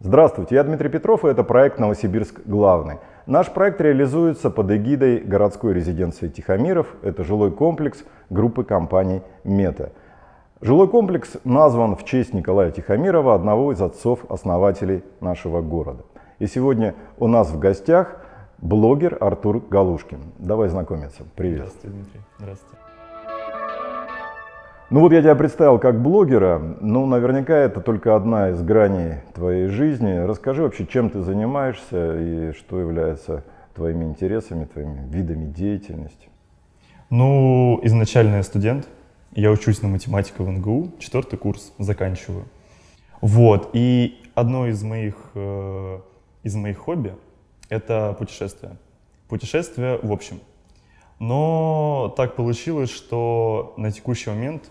Здравствуйте, я Дмитрий Петров, и это проект «Новосибирск. Главный». Наш проект реализуется под эгидой городской резиденции Тихомиров. Это жилой комплекс группы компаний «Мета». Жилой комплекс назван в честь Николая Тихомирова, одного из отцов-основателей нашего города. И сегодня у нас в гостях блогер Артур Галушкин. Давай знакомиться. Привет. Здравствуйте, Дмитрий. Здравствуйте. Ну вот я тебя представил как блогера, ну наверняка это только одна из граней твоей жизни. Расскажи вообще, чем ты занимаешься и что является твоими интересами, твоими видами деятельности. Ну, изначально я студент, я учусь на математику в НГУ, четвертый курс заканчиваю. Вот, и одно из моих, э, из моих хобби — это путешествия. Путешествия в общем. Но так получилось, что на текущий момент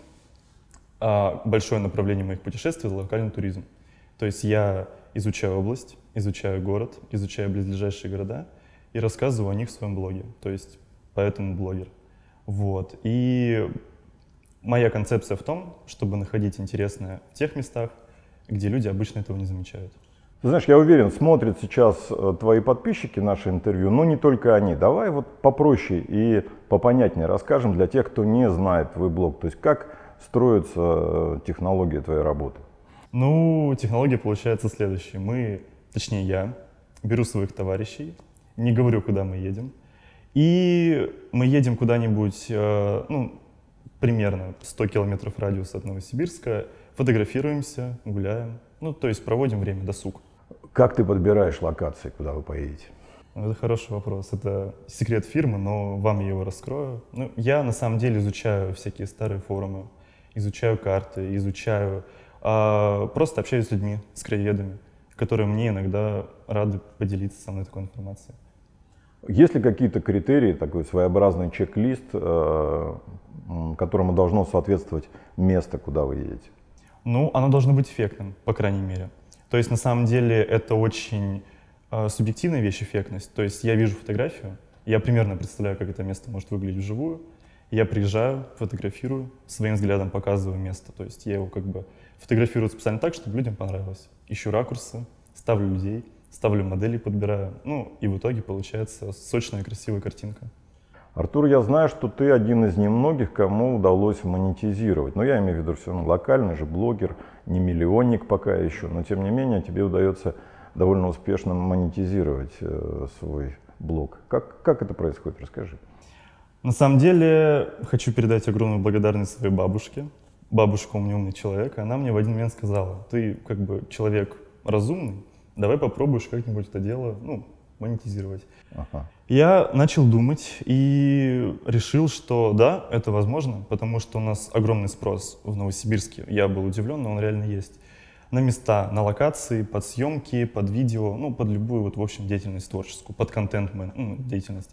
а большое направление моих путешествий — это локальный туризм. То есть я изучаю область, изучаю город, изучаю близлежащие города и рассказываю о них в своем блоге. То есть поэтому блогер. Вот. И моя концепция в том, чтобы находить интересное в тех местах, где люди обычно этого не замечают. Знаешь, я уверен, смотрят сейчас э, твои подписчики наше интервью, но не только они. Давай вот попроще и попонятнее расскажем для тех, кто не знает твой блог. То есть как строится э, технология твоей работы? Ну, технология получается следующая. Мы, точнее я, беру своих товарищей, не говорю, куда мы едем, и мы едем куда-нибудь, э, ну, примерно 100 километров радиуса от Новосибирска, фотографируемся, гуляем, ну, то есть проводим время, досуг. Как ты подбираешь локации, куда вы поедете? Ну, это хороший вопрос. Это секрет фирмы, но вам я его раскрою. Ну, я на самом деле изучаю всякие старые форумы, изучаю карты, изучаю, а, просто общаюсь с людьми, с краеведами, которые мне иногда рады поделиться со мной такой информацией. Есть ли какие-то критерии, такой своеобразный чек-лист, э, которому должно соответствовать место, куда вы едете? Ну, оно должно быть эффектным, по крайней мере. То есть, на самом деле, это очень э, субъективная вещь, эффектность. То есть, я вижу фотографию, я примерно представляю, как это место может выглядеть вживую, я приезжаю, фотографирую, своим взглядом показываю место. То есть я его как бы фотографирую специально так, чтобы людям понравилось. Ищу ракурсы, ставлю людей, ставлю модели, подбираю. Ну и в итоге получается сочная, красивая картинка. Артур, я знаю, что ты один из немногих, кому удалось монетизировать. Но я имею в виду все равно локальный же блогер, не миллионник пока еще, но тем не менее тебе удается довольно успешно монетизировать э, свой блог. Как, как это происходит? Расскажи. На самом деле, хочу передать огромную благодарность своей бабушке. Бабушка у меня умный человек, и она мне в один момент сказала, ты как бы человек разумный, давай попробуешь как-нибудь это дело, ну, монетизировать. Ага. Я начал думать и решил, что да, это возможно, потому что у нас огромный спрос в Новосибирске. Я был удивлен, но он реально есть. На места, на локации, под съемки, под видео, ну, под любую, вот, в общем, деятельность творческую, под контент ну, деятельность.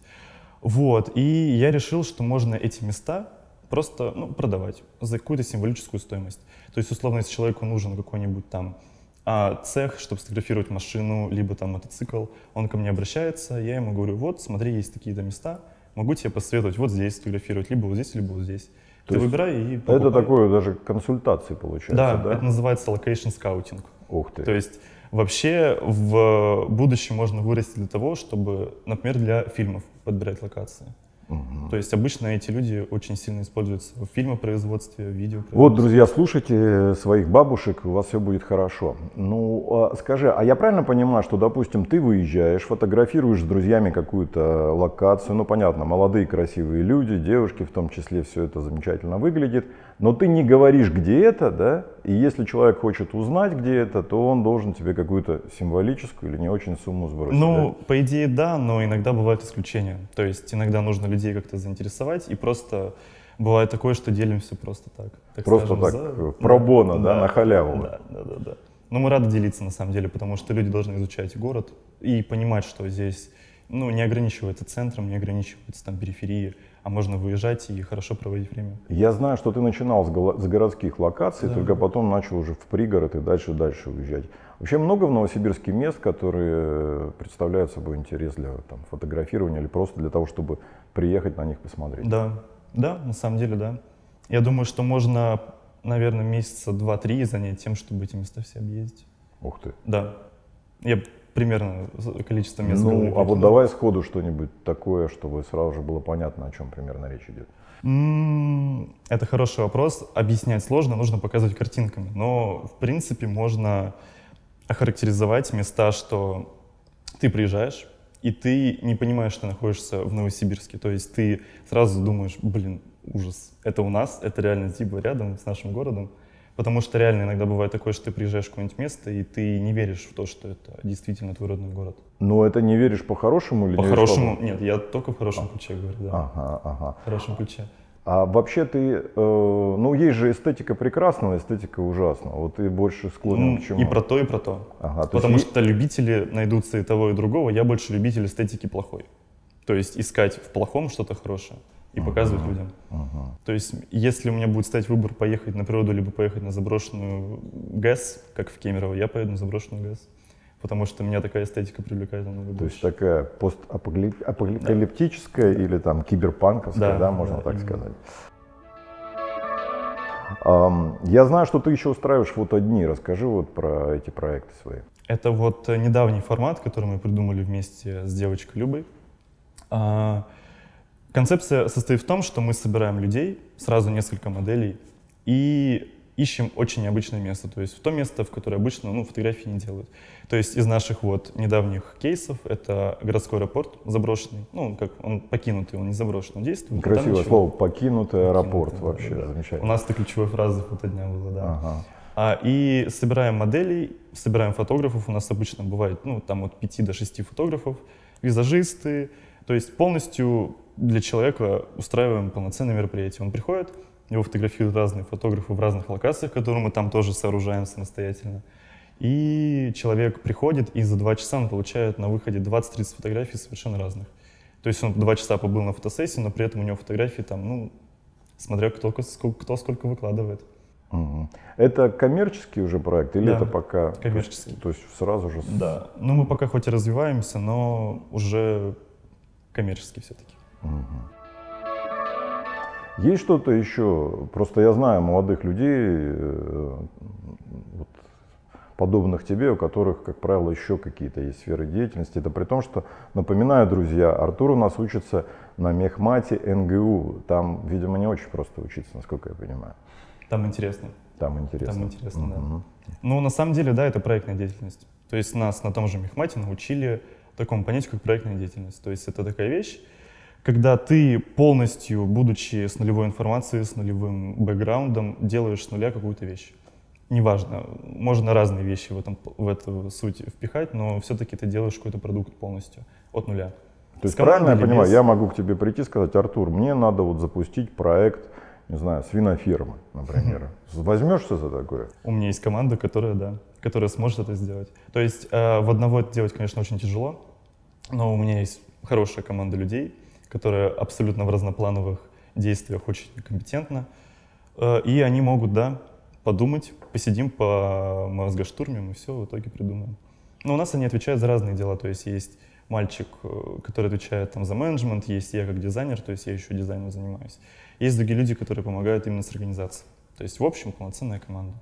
Вот, и я решил, что можно эти места просто ну, продавать за какую-то символическую стоимость. То есть, условно, если человеку нужен какой-нибудь там а, цех, чтобы сфотографировать машину, либо там мотоцикл, он ко мне обращается, я ему говорю, вот, смотри, есть такие-то места, могу тебе посоветовать вот здесь сфотографировать, либо вот здесь, либо вот здесь. То Ты выбирай и покупай. Это такое даже консультации получается, да? Да, это называется location scouting. Ух ты. То есть Вообще в будущем можно вырасти для того, чтобы, например, для фильмов подбирать локации. Угу. То есть обычно эти люди очень сильно используются в фильмопроизводстве, в видеопроизводстве. Вот, друзья, слушайте своих бабушек, у вас все будет хорошо. Ну, а скажи, а я правильно понимаю, что, допустим, ты выезжаешь, фотографируешь с друзьями какую-то локацию, ну, понятно, молодые красивые люди, девушки в том числе, все это замечательно выглядит, но ты не говоришь, где это, да, и если человек хочет узнать, где это, то он должен тебе какую-то символическую или не очень сумму сбросить. Ну, да? по идее, да, но иногда бывают исключения. То есть иногда нужно людей как-то заинтересовать, и просто бывает такое, что делимся просто так. так просто скажем, так, за... пробона, да, да, на халяву. Да, да, да, да. Но мы рады делиться на самом деле, потому что люди должны изучать город и понимать, что здесь ну, не ограничивается центром, не ограничивается там периферией а можно выезжать и хорошо проводить время. Я знаю, что ты начинал с, с городских локаций, да. только потом начал уже в пригород и дальше-дальше уезжать. Вообще много в Новосибирске мест, которые представляют собой интерес для там, фотографирования или просто для того, чтобы приехать на них посмотреть? Да, да, на самом деле, да. Я думаю, что можно, наверное, месяца два-три занять тем, чтобы эти места все объездить. Ух ты. Да. Я примерно количество мест. Ну, а вот давай сходу что-нибудь такое, чтобы сразу же было понятно, о чем примерно речь идет. Это хороший вопрос. Объяснять сложно, нужно показывать картинками. Но, в принципе, можно охарактеризовать места, что ты приезжаешь, и ты не понимаешь, что находишься в Новосибирске. То есть ты сразу думаешь, блин, ужас, это у нас, это реально типа рядом с нашим городом. Потому что реально иногда бывает такое, что ты приезжаешь в какое-нибудь место, и ты не веришь в то, что это действительно твой родной город. Но это не веришь по-хорошему или По-хорошему, нет, я только в хорошем а. ключе говорю, да. Ага, ага. В хорошем ключе. А вообще ты, э, ну есть же эстетика прекрасного, эстетика ужасного. Вот ты больше склонен ну, к чему? И про то, и про то. Ага, то Потому есть... что любители найдутся и того, и другого. Я больше любитель эстетики плохой. То есть искать в плохом что-то хорошее и uh-huh, показывать людям. Uh-huh. То есть, если у меня будет стать выбор поехать на природу, либо поехать на заброшенную ГЭС, как в Кемерово, я поеду на заброшенную ГЭС. Потому что меня такая эстетика привлекает намного То есть такая постапокалиптическая да. или там киберпанковская, да, да можно да, так именно. сказать. Я знаю, что ты еще устраиваешь фотодни. Расскажи вот про эти проекты свои. Это вот недавний формат, который мы придумали вместе с девочкой Любой. Концепция состоит в том, что мы собираем людей, сразу несколько моделей, и ищем очень необычное место, то есть в то место, в которое обычно ну, фотографии не делают. То есть из наших вот недавних кейсов это городской аэропорт заброшенный, ну, как он покинутый, он не заброшен, он действует. Красивое слово, покинутый аэропорт покинутый, вообще, да, замечательно. У нас это ключевой фразы фотодня было, да. Ага. А, и собираем моделей, собираем фотографов, у нас обычно бывает, ну, там от 5 до 6 фотографов, визажисты, то есть полностью для человека устраиваем полноценное мероприятие. Он приходит, его фотографируют разные фотографы в разных локациях, которые мы там тоже сооружаем самостоятельно. И человек приходит, и за два часа он получает на выходе 20-30 фотографий совершенно разных. То есть он два часа побыл на фотосессии, но при этом у него фотографии там, ну, смотря кто, кто сколько выкладывает. Угу. Это коммерческий уже проект или да, это пока? Коммерческий. То есть сразу же? Да. Ну, мы пока хоть и развиваемся, но уже коммерческий все-таки. Есть что-то еще? Просто я знаю молодых людей, э, вот, подобных тебе, у которых, как правило, еще какие-то есть сферы деятельности. Это при том, что, напоминаю, друзья, Артур у нас учится на Мехмате НГУ. Там, видимо, не очень просто учиться, насколько я понимаю. Там интересно. Там интересно. Там интересно, угу. да. Ну, на самом деле, да, это проектная деятельность. То есть нас на том же Мехмате научили такому понятию, как проектная деятельность. То есть это такая вещь, когда ты полностью, будучи с нулевой информацией, с нулевым бэкграундом, делаешь с нуля какую-то вещь. Неважно, можно разные вещи в, этом, в эту суть впихать, но все-таки ты делаешь какой-то продукт полностью от нуля. То есть правильно я понимаю, без... я могу к тебе прийти и сказать, Артур, мне надо вот запустить проект, не знаю, свинофермы, например. Возьмешься за такое? У меня есть команда, которая, да, которая сможет это сделать. То есть э, в одного это делать, конечно, очень тяжело, но у меня есть хорошая команда людей, которая абсолютно в разноплановых действиях очень компетентна. Э, и они могут, да, подумать, посидим по мозгоштурмим и все в итоге придумаем. Но у нас они отвечают за разные дела, то есть есть мальчик, э, который отвечает там за менеджмент, есть я как дизайнер, то есть я еще дизайном занимаюсь. Есть другие люди, которые помогают именно с организацией. То есть в общем полноценная команда.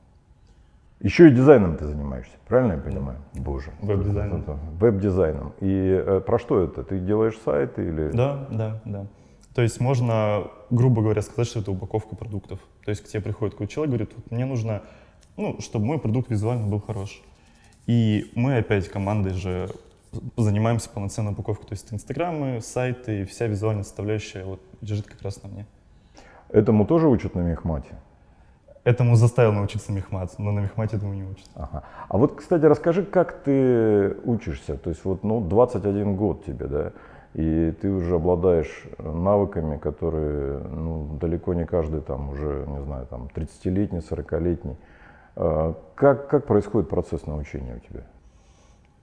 Еще и дизайном ты занимаешься, правильно я понимаю? Да. Боже. Веб-дизайном. Веб-дизайном. И э, про что это? Ты делаешь сайты или? Да, да, да. То есть можно, грубо говоря, сказать, что это упаковка продуктов. То есть к тебе приходит какой-то человек, говорит, вот мне нужно, ну, чтобы мой продукт визуально был хорош. И мы опять командой же занимаемся полноценной упаковкой. То есть инстаграмы, сайты, вся визуальная составляющая вот лежит как раз на мне. Этому тоже учат на Мехмате? Этому заставил научиться мехмат, но на мехмате этому не учат. Ага. А вот, кстати, расскажи, как ты учишься? То есть вот, ну, 21 год тебе, да, и ты уже обладаешь навыками, которые, ну, далеко не каждый там уже, не знаю, там, 30-летний, 40-летний. А как, как происходит процесс научения у тебя?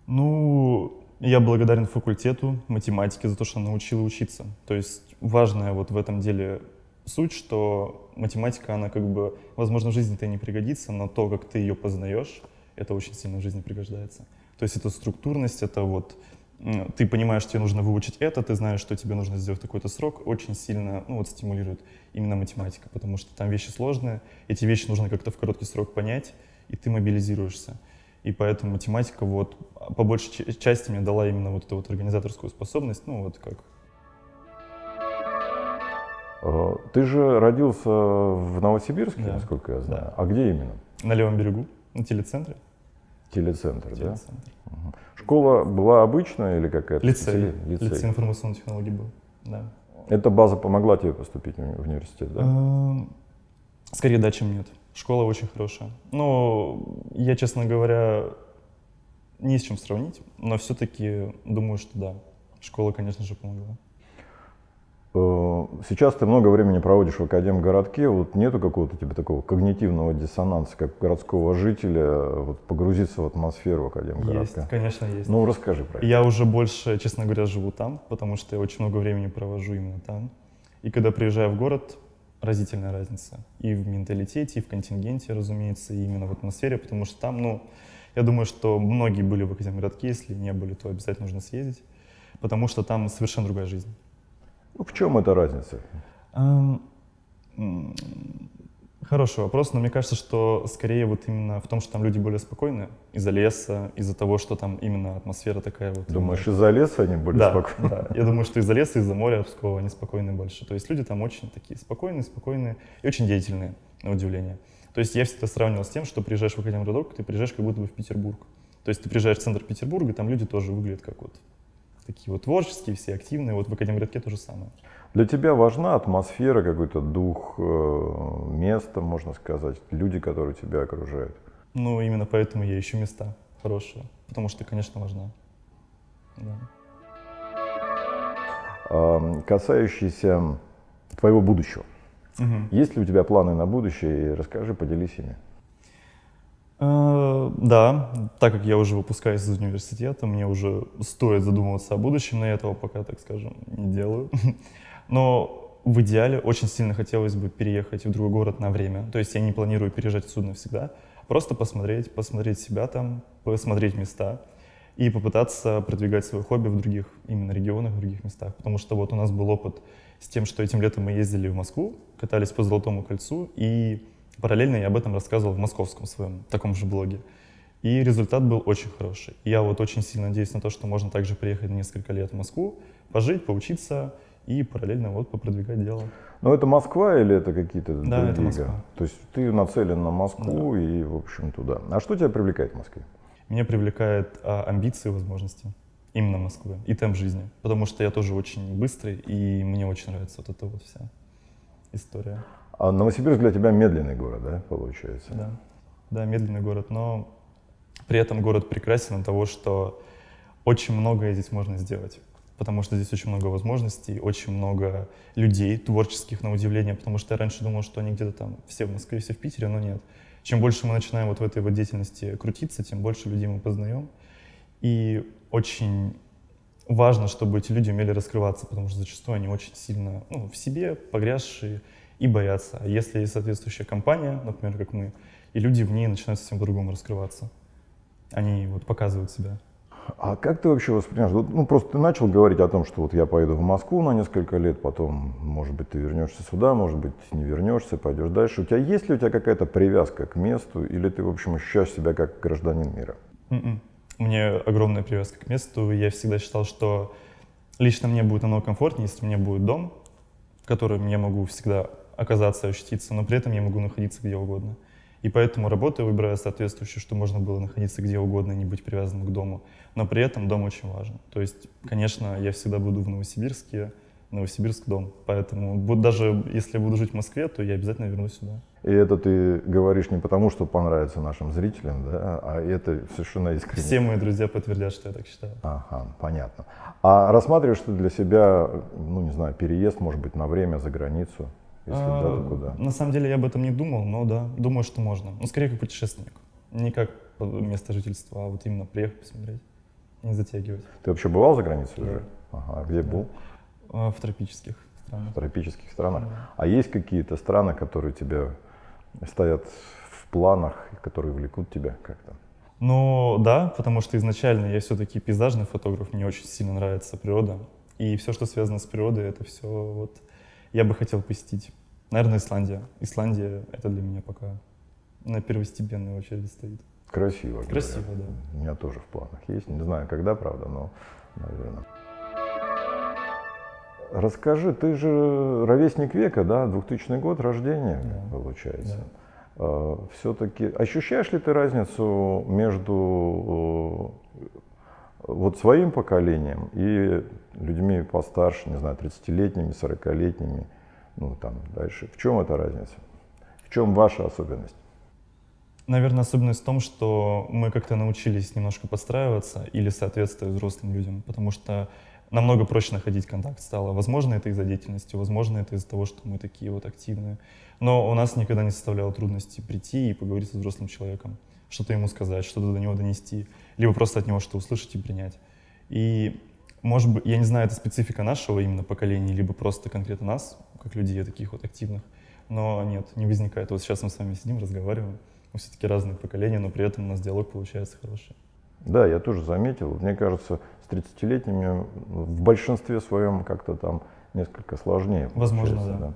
Ну, я благодарен факультету математики за то, что научил учиться. То есть важное вот в этом деле суть, что математика, она как бы, возможно, в жизни-то не пригодится, но то, как ты ее познаешь, это очень сильно в жизни пригождается. То есть это структурность, это вот ты понимаешь, тебе нужно выучить это, ты знаешь, что тебе нужно сделать такой-то срок, очень сильно ну, вот, стимулирует именно математика, потому что там вещи сложные, эти вещи нужно как-то в короткий срок понять, и ты мобилизируешься. И поэтому математика, вот, по большей части мне дала именно вот эту вот организаторскую способность, ну вот как. А, ты же родился в Новосибирске, да. насколько я знаю. Да. А где именно? На левом берегу, на телецентре. Телецентр, телецентр. да? Угу. Школа была обычная или какая-то? Лицей. Лицей. Лицей информационных технологий был, да. Эта база помогла тебе поступить в университет, да? Эм, скорее да, чем нет. Школа очень хорошая. Но я, честно говоря, не с чем сравнить, но все-таки думаю, что да. Школа, конечно же, помогла. Э, сейчас ты много времени проводишь в Академгородке, вот нету какого-то тебе такого когнитивного диссонанса, как городского жителя, вот погрузиться в атмосферу Академгородка? Есть, конечно, есть. Ну, расскажи про это. Я уже больше, честно говоря, живу там, потому что я очень много времени провожу именно там. И когда приезжаю в город, разительная разница. И в менталитете, и в контингенте, разумеется, и именно в атмосфере, потому что там, ну, я думаю, что многие были в Академгородке, если не были, то обязательно нужно съездить, потому что там совершенно другая жизнь. Ну, в чем эта разница? Хороший вопрос, но мне кажется, что скорее вот именно в том, что там люди более спокойные из-за леса, из-за того, что там именно атмосфера такая вот. Думаешь, из-за леса они более да, спокойные? Да, я думаю, что из-за леса, из-за моря Пскова они спокойные больше. То есть люди там очень такие спокойные, спокойные и очень деятельные, на удивление. То есть я всегда сравнивал с тем, что приезжаешь в Академгородок, ты приезжаешь как будто бы в Петербург. То есть ты приезжаешь в центр Петербурга, там люди тоже выглядят как вот такие вот творческие, все активные. Вот в Академгородке то же самое. Для тебя важна атмосфера, какой-то дух э, места, можно сказать, люди, которые тебя окружают? Ну, именно поэтому я ищу места хорошие, потому что, конечно, важна. Да. Касающийся твоего будущего. Угу. Есть ли у тебя планы на будущее? Расскажи, поделись ими. Uh, да, так как я уже выпускаюсь из университета, мне уже стоит задумываться о будущем, но я этого пока, так скажем, не делаю. Но в идеале очень сильно хотелось бы переехать в другой город на время. То есть я не планирую переезжать отсюда навсегда. Просто посмотреть, посмотреть себя там, посмотреть места и попытаться продвигать свое хобби в других именно регионах, в других местах. Потому что вот у нас был опыт с тем, что этим летом мы ездили в Москву, катались по Золотому кольцу и Параллельно я об этом рассказывал в московском своем таком же блоге. И результат был очень хороший. я вот очень сильно надеюсь на то, что можно также приехать на несколько лет в Москву, пожить, поучиться и параллельно вот попродвигать дело. Но это Москва или это какие-то да, другие? это Москва. То есть ты нацелен на Москву да. и, в общем, туда. А что тебя привлекает в Москве? Меня привлекает а, амбиции и возможности именно Москвы и темп жизни. Потому что я тоже очень быстрый, и мне очень нравится вот эта вот вся история. А Новосибирск для тебя медленный город, да, получается? Да, да, медленный город, но при этом город прекрасен от того, что очень многое здесь можно сделать. Потому что здесь очень много возможностей, очень много людей творческих, на удивление, потому что я раньше думал, что они где-то там все в Москве, все в Питере, но нет. Чем больше мы начинаем вот в этой вот деятельности крутиться, тем больше людей мы познаем. И очень важно, чтобы эти люди умели раскрываться, потому что зачастую они очень сильно ну, в себе погрязшие, и боятся. А если есть соответствующая компания, например, как мы, и люди в ней начинают совсем по-другому раскрываться. Они вот показывают себя. А как ты вообще воспринимаешь? Ну, просто ты начал говорить о том, что вот я поеду в Москву на несколько лет, потом, может быть, ты вернешься сюда, может быть, не вернешься, пойдешь дальше. У тебя есть ли у тебя какая-то привязка к месту, или ты, в общем, ощущаешь себя как гражданин мира? Mm-mm. М-м. У меня огромная привязка к месту. Я всегда считал, что лично мне будет намного комфортнее, если у меня будет дом, в котором я могу всегда оказаться, ощутиться, но при этом я могу находиться где угодно. И поэтому работу я выбираю соответствующую, что можно было находиться где угодно и не быть привязанным к дому. Но при этом дом очень важен. То есть, конечно, я всегда буду в Новосибирске, Новосибирск дом. Поэтому вот даже если я буду жить в Москве, то я обязательно вернусь сюда. И это ты говоришь не потому, что понравится нашим зрителям, да, а это совершенно искренне. Все мои друзья подтвердят, что я так считаю. Ага, понятно. А рассматриваешь ты для себя, ну не знаю, переезд, может быть, на время за границу? Если а, да, то куда? На самом деле я об этом не думал, но да, думаю, что можно. Ну, скорее как путешественник. Не как место жительства, а вот именно приехать посмотреть, не затягивать. Ты вообще бывал за границей да. уже? Ага, где да. был? А, в тропических странах. В тропических странах. Да. А есть какие-то страны, которые тебя стоят в планах, которые влекут тебя как-то? Ну да, потому что изначально я все-таки пейзажный фотограф, мне очень сильно нравится природа. И все, что связано с природой, это все вот я бы хотел посетить. Наверное, Исландия. Исландия — это для меня пока на первостепенной очереди стоит. Красиво. Красиво, говорят. да. У меня тоже в планах есть. Не знаю, когда, правда, но, наверное. Расскажи, ты же ровесник века, да, 2000 год рождения, Да. получается. Все-таки ощущаешь ли ты разницу между э, вот своим поколением и людьми постарше, не знаю, 30-летними, 40-летними, ну там дальше. В чем эта разница? В чем ваша особенность? Наверное, особенность в том, что мы как-то научились немножко подстраиваться или соответствовать взрослым людям, потому что намного проще находить контакт стало. Возможно, это из-за деятельности, возможно, это из-за того, что мы такие вот активные. Но у нас никогда не составляло трудности прийти и поговорить с взрослым человеком, что-то ему сказать, что-то до него донести, либо просто от него что услышать и принять. И, может быть, я не знаю, это специфика нашего именно поколения, либо просто конкретно нас, как людей таких вот активных, но нет, не возникает. Вот сейчас мы с вами сидим, разговариваем, мы все-таки разные поколения, но при этом у нас диалог получается хороший. Да, я тоже заметил. Мне кажется, с 30-летними в большинстве своем как-то там несколько сложнее. Возможно, получается, да.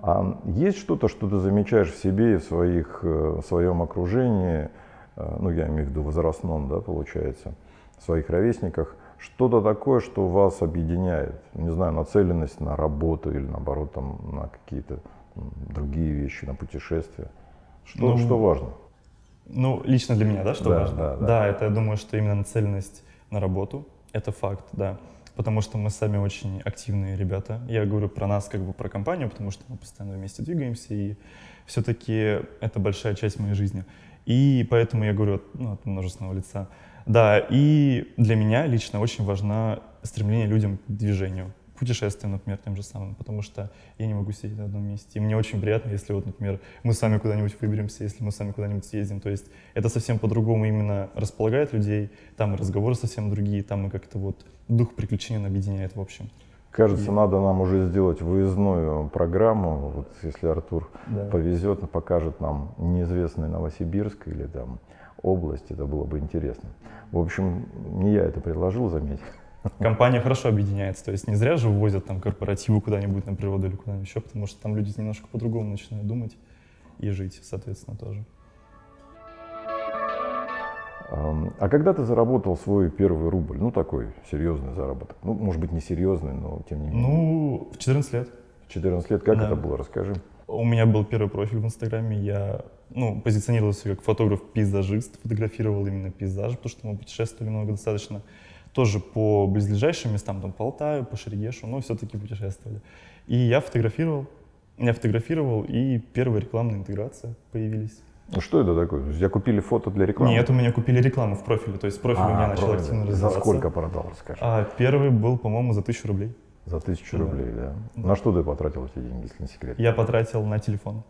А есть что-то, что ты замечаешь в себе и в, своих, э, в своем окружении, э, ну, я имею в виду возрастном, да, получается, в своих ровесниках, что-то такое, что вас объединяет? Не знаю, нацеленность на работу или, наоборот, там, на какие-то другие вещи, на путешествия. Что, Ну, что важно? Ну, лично для меня, да, что Да, важно? да, да. это я думаю, что именно нацеленность на работу, это факт, да. Потому что мы сами очень активные ребята. Я говорю про нас, как бы про компанию, потому что мы постоянно вместе двигаемся, и все-таки это большая часть моей жизни. И поэтому я говорю ну, от множественного лица. Да, и для меня лично очень важно стремление людям к движению, путешествиям, например, тем же самым, потому что я не могу сидеть на одном месте. И мне очень приятно, если вот, например, мы с вами куда-нибудь выберемся, если мы с вами куда-нибудь съездим. То есть это совсем по-другому именно располагает людей, там и разговоры совсем другие, там и как-то вот дух приключений объединяет в общем. Кажется, И- надо нам уже сделать выездную программу. Вот если Артур Да. повезет, покажет нам неизвестный Новосибирск или там область, это было бы интересно. В общем, не я это предложил, заметь. Компания хорошо объединяется, то есть не зря же увозят там корпоративы куда-нибудь на природу или куда-нибудь еще, потому что там люди немножко по-другому начинают думать и жить, соответственно, тоже. А когда ты заработал свой первый рубль? Ну, такой серьезный заработок. Ну, может быть, не серьезный, но тем не менее. Ну, в 14 лет. В 14 лет как да. это было? Расскажи. У меня был первый профиль в Инстаграме, я ну, позиционировался как фотограф-пейзажист, фотографировал именно пейзажи, потому что мы путешествовали много достаточно. Тоже по близлежащим местам, там по Алтаю, по Шерегешу, но все-таки путешествовали. И я фотографировал, я фотографировал, и первые рекламные интеграции появились. Ну, что это такое? То есть Я купили фото для рекламы? Нет, у меня купили рекламу в профиле, то есть профиль у меня А, начал правильно. активно За развиваться. сколько продал, расскажи? А первый был, по-моему, за тысячу рублей. За тысячу Да. рублей, да. Да. На что ты потратил эти деньги, если не секрет? Я потратил на телефон.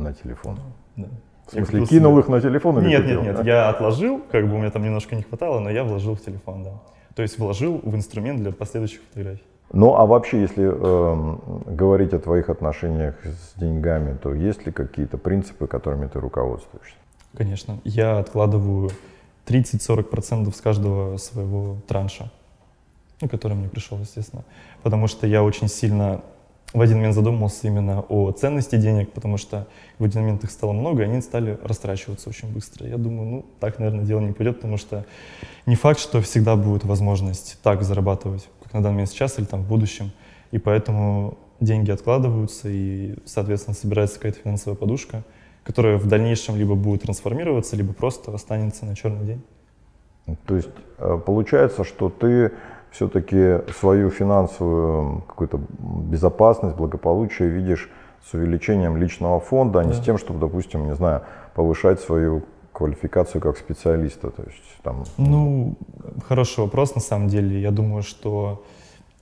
На телефон. Да. В Я смысле, купил кинул их на телефон или Нет, купил? нет, нет, я отложил, как бы у меня там немножко не хватало, но я вложил в телефон, да. То есть вложил в инструмент для последующих фотографий. Ну, а вообще, если эм, говорить о твоих отношениях с деньгами, то есть ли какие-то принципы, которыми ты руководствуешься? Конечно. Я откладываю 30-40% с каждого своего транша, ну, который мне пришел, естественно. Потому что я очень сильно в один момент задумался именно о ценности денег, потому что в один момент их стало много, и они стали растрачиваться очень быстро. Я думаю, ну, так, наверное, дело не пойдет, потому что не факт, что всегда будет возможность так зарабатывать, как на данный момент сейчас или там в будущем. И поэтому деньги откладываются, и, соответственно, собирается какая-то финансовая подушка, которая в дальнейшем либо будет трансформироваться, либо просто останется на черный день. То есть э, получается, что ты все-таки свою финансовую какую-то безопасность, благополучие видишь с увеличением личного фонда, а не Да. с тем, чтобы, допустим, не знаю, повышать свою квалификацию как специалиста. То есть там Ну, хороший вопрос на самом деле. Я думаю, что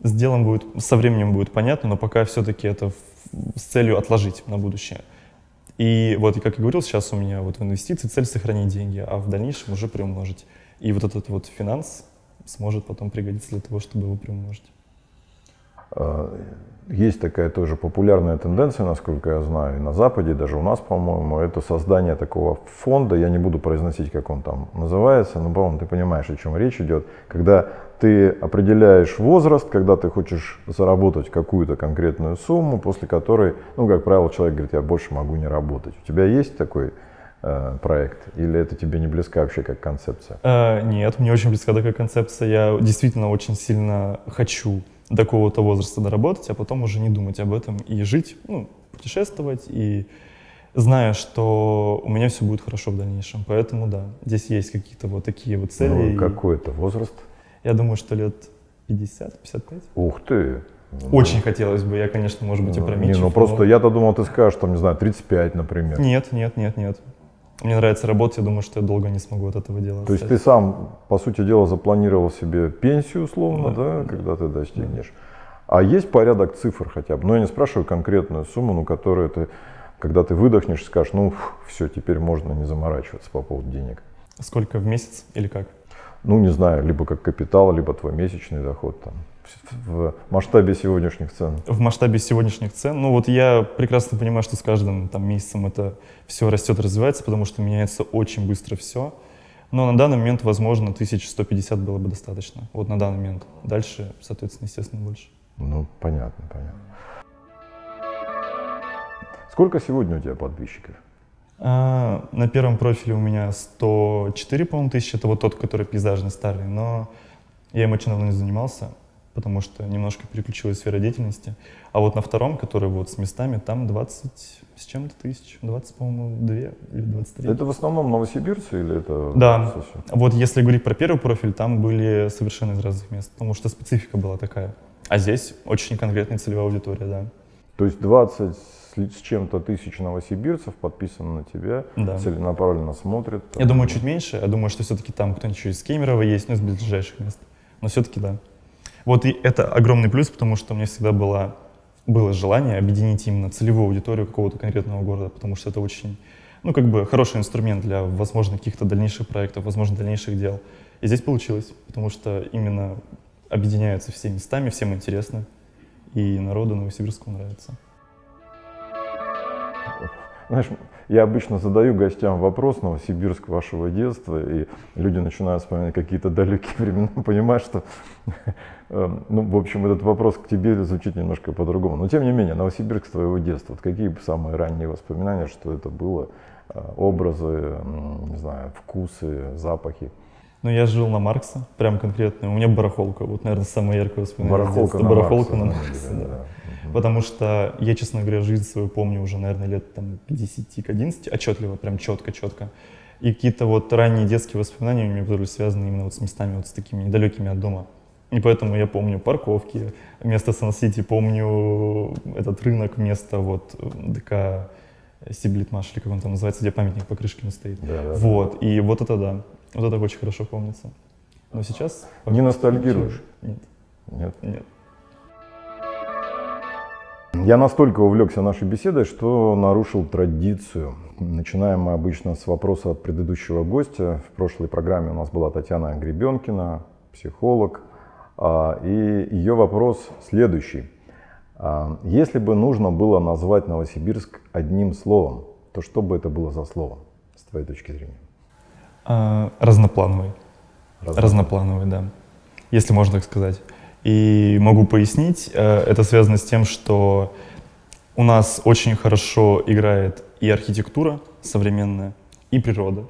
с делом будет, со временем будет понятно, но пока все-таки это с целью отложить на будущее. И вот, и как я говорил, сейчас у меня вот в инвестиции цель сохранить деньги, а в дальнейшем уже приумножить. И вот этот вот финанс сможет потом пригодиться для того, чтобы его приумножить. Э, Есть такая тоже популярная тенденция, насколько я знаю, и на Западе, и даже у нас, по-моему, это создание такого фонда, я не буду произносить, как он там называется, но, по-моему, ты понимаешь, о чем речь идет, когда ты определяешь возраст, когда ты хочешь заработать какую-то конкретную сумму, после которой, ну, как правило, человек говорит, я больше могу не работать. У тебя есть такой проект? Или это тебе не близка вообще как концепция? Э, нет, мне очень близка такая концепция. Я действительно очень сильно хочу до какого-то возраста доработать, а потом уже не думать об этом и жить, ну, путешествовать и зная, что у меня все будет хорошо в дальнейшем. Поэтому да, здесь есть какие-то вот такие вот цели. Ну, и какой это возраст? Я думаю, что лет 50-55. Ух ты! Очень хотелось бы, я, конечно, может быть, Ну, опрометчив. Не, ну но- просто я-то думал, ты скажешь, там, не знаю, 35, например. Нет, нет, нет, нет. Мне нравится работать, я думаю, что я долго не смогу от этого делать. То есть ты сам, по сути дела, запланировал себе пенсию условно, да, Да. когда ты достигнешь. А есть порядок цифр хотя бы? Ну, я не спрашиваю конкретную сумму, ну, которую ты, когда ты выдохнешь, скажешь, ну, все, теперь можно не заморачиваться по поводу денег. Сколько в месяц или как? Ну, не знаю, либо как капитал, либо твой месячный доход там в масштабе сегодняшних цен. В масштабе сегодняшних цен, ну вот я прекрасно понимаю, что с каждым там месяцем это все растет, развивается, потому что меняется очень быстро все. Но на данный момент, возможно, 1150 было бы достаточно. Вот на данный момент. Дальше, соответственно, естественно, больше. Ну, понятно, понятно. Сколько сегодня у тебя подписчиков? А, на первом профиле у меня 104, по-моему, тысячи. Это вот тот, который пейзажный старый. Но я им очень давно не занимался, потому что немножко переключилась сфера деятельности. А вот на втором, который вот с местами, там 20 с чем-то тысяч. 20, по-моему, 2 или 23. Это в основном новосибирцы или это... Да. Вот если говорить про первый профиль, там были совершенно из разных мест, потому что специфика была такая. А здесь очень конкретная целевая аудитория, да. То есть 20 с чем-то тысяч новосибирцев подписано на тебя, Да. целенаправленно смотрят. Я думаю, чуть меньше. Я думаю, что все-таки там кто-нибудь еще из Кемерово есть, ну, из ближайших мест. Но все-таки да. Вот и это огромный плюс, потому что у меня всегда было, было желание объединить именно целевую аудиторию какого-то конкретного города, потому что это очень, ну, как бы хороший инструмент для, возможно, каких-то дальнейших проектов, возможно, дальнейших дел. И здесь получилось, потому что именно объединяются все местами, всем интересно, и народу Новосибирскому нравится. Знаешь, я обычно задаю гостям вопрос Новосибирск вашего детства, и люди начинают вспоминать какие-то далекие времена, понимаешь, что, э, ну, в общем, этот вопрос к тебе звучит немножко по-другому. Но, тем не менее, Новосибирск твоего детства, вот какие самые ранние воспоминания, что это было, э, образы, не знаю, вкусы, запахи? Ну, я жил на Маркса, прям конкретно. У меня барахолка, вот, наверное, самое яркое воспоминание. Барахолка детства. на барахолка Маркса, на Маркса, да, да. Потому что я, честно говоря, жизнь свою помню уже, наверное, лет там, к 10, к 11, отчетливо, прям четко-четко. И какие-то вот ранние детские воспоминания у меня были связаны именно вот с местами, вот с такими недалекими от дома. И поэтому я помню парковки, место Сан-Сити, помню этот рынок, место вот ДК Сиблитмаш, или как он там называется, где памятник по Крышкину стоит. Да, да, да. Вот, и вот это да, вот это очень хорошо помнится. Но сейчас... Не ностальгируешь? Нет, Нет? нет. Я настолько увлекся нашей беседой, что нарушил традицию. Начинаем мы обычно с вопроса от предыдущего гостя. В прошлой программе у нас была Татьяна Гребенкина, психолог. А, И ее вопрос следующий. А, Если бы нужно было назвать Новосибирск одним словом, то что бы это было за слово, с твоей точки зрения? А, разноплановый. Разноплановый, да. Если можно так сказать. И могу пояснить, э, это связано с тем, что у нас очень хорошо играет и архитектура современная, и природа.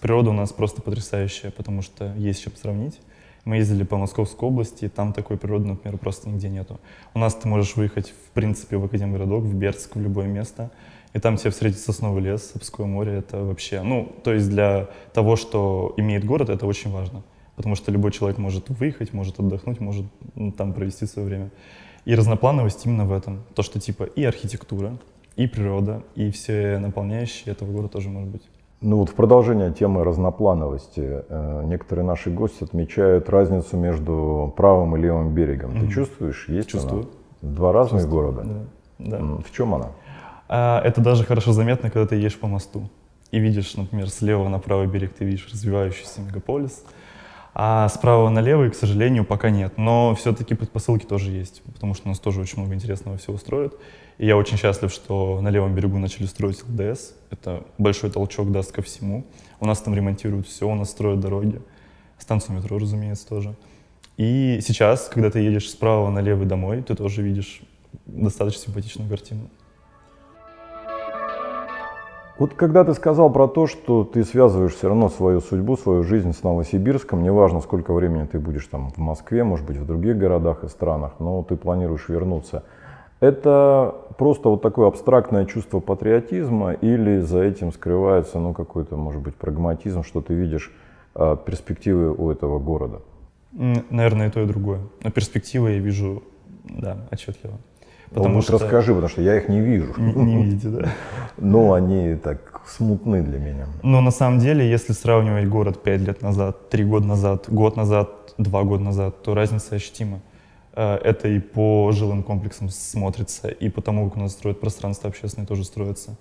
Природа у нас просто потрясающая, потому что есть чем сравнить. Мы ездили по Московской области, и там такой природы, например, просто нигде нету. У нас ты можешь выехать, в принципе, в Академгородок, в Бердск, в любое место, и там тебе встретит сосновый лес, Обское море, это вообще, ну, то есть для того, что имеет город, это очень важно. Потому что любой человек может выехать, может отдохнуть, может ну, там провести свое время. И разноплановость именно в этом. То, что типа и архитектура, и природа, и все наполняющие этого города тоже может быть. Ну вот в продолжение темы разноплановости, э, некоторые наши гости отмечают разницу между правым и левым берегом. Ты Мгм. чувствуешь, есть Чувствую. она? Два разных Чувствую, города? Да. да. В чем она? А это даже хорошо заметно, когда ты едешь по мосту и видишь, например, слева на правый берег ты видишь развивающийся мегаполис, а справа на левый, к сожалению, пока нет. Но все-таки предпосылки тоже есть, потому что у нас тоже очень много интересного всего строят. И я очень счастлив, что на левом берегу начали строить ЛДС. Это большой толчок даст ко всему. У нас там ремонтируют все, у нас строят дороги. Станцию метро, разумеется, тоже. И сейчас, когда ты едешь справа на левый домой, ты тоже видишь достаточно симпатичную картину. Вот когда ты сказал про то, что ты связываешь все равно свою судьбу, свою жизнь с Новосибирском, неважно, сколько времени ты будешь там в Москве, может быть, в других городах и странах, но ты планируешь вернуться. Это просто вот такое абстрактное чувство патриотизма или за этим скрывается, ну, какой-то, может быть, прагматизм, что ты видишь э, перспективы у этого города? Наверное, и то, и другое. Но перспективы я вижу, да, отчетливо. Потому ну, что... расскажи, потому что я их не вижу. Не, не видите, да? Но они так смутны для меня. Но на самом деле, если сравнивать город 5 лет назад, 3 года назад, год назад, 2 года назад, то разница ощутима. Э, это и по жилым комплексам смотрится, и по тому, как у нас строят пространство общественное, тоже строится.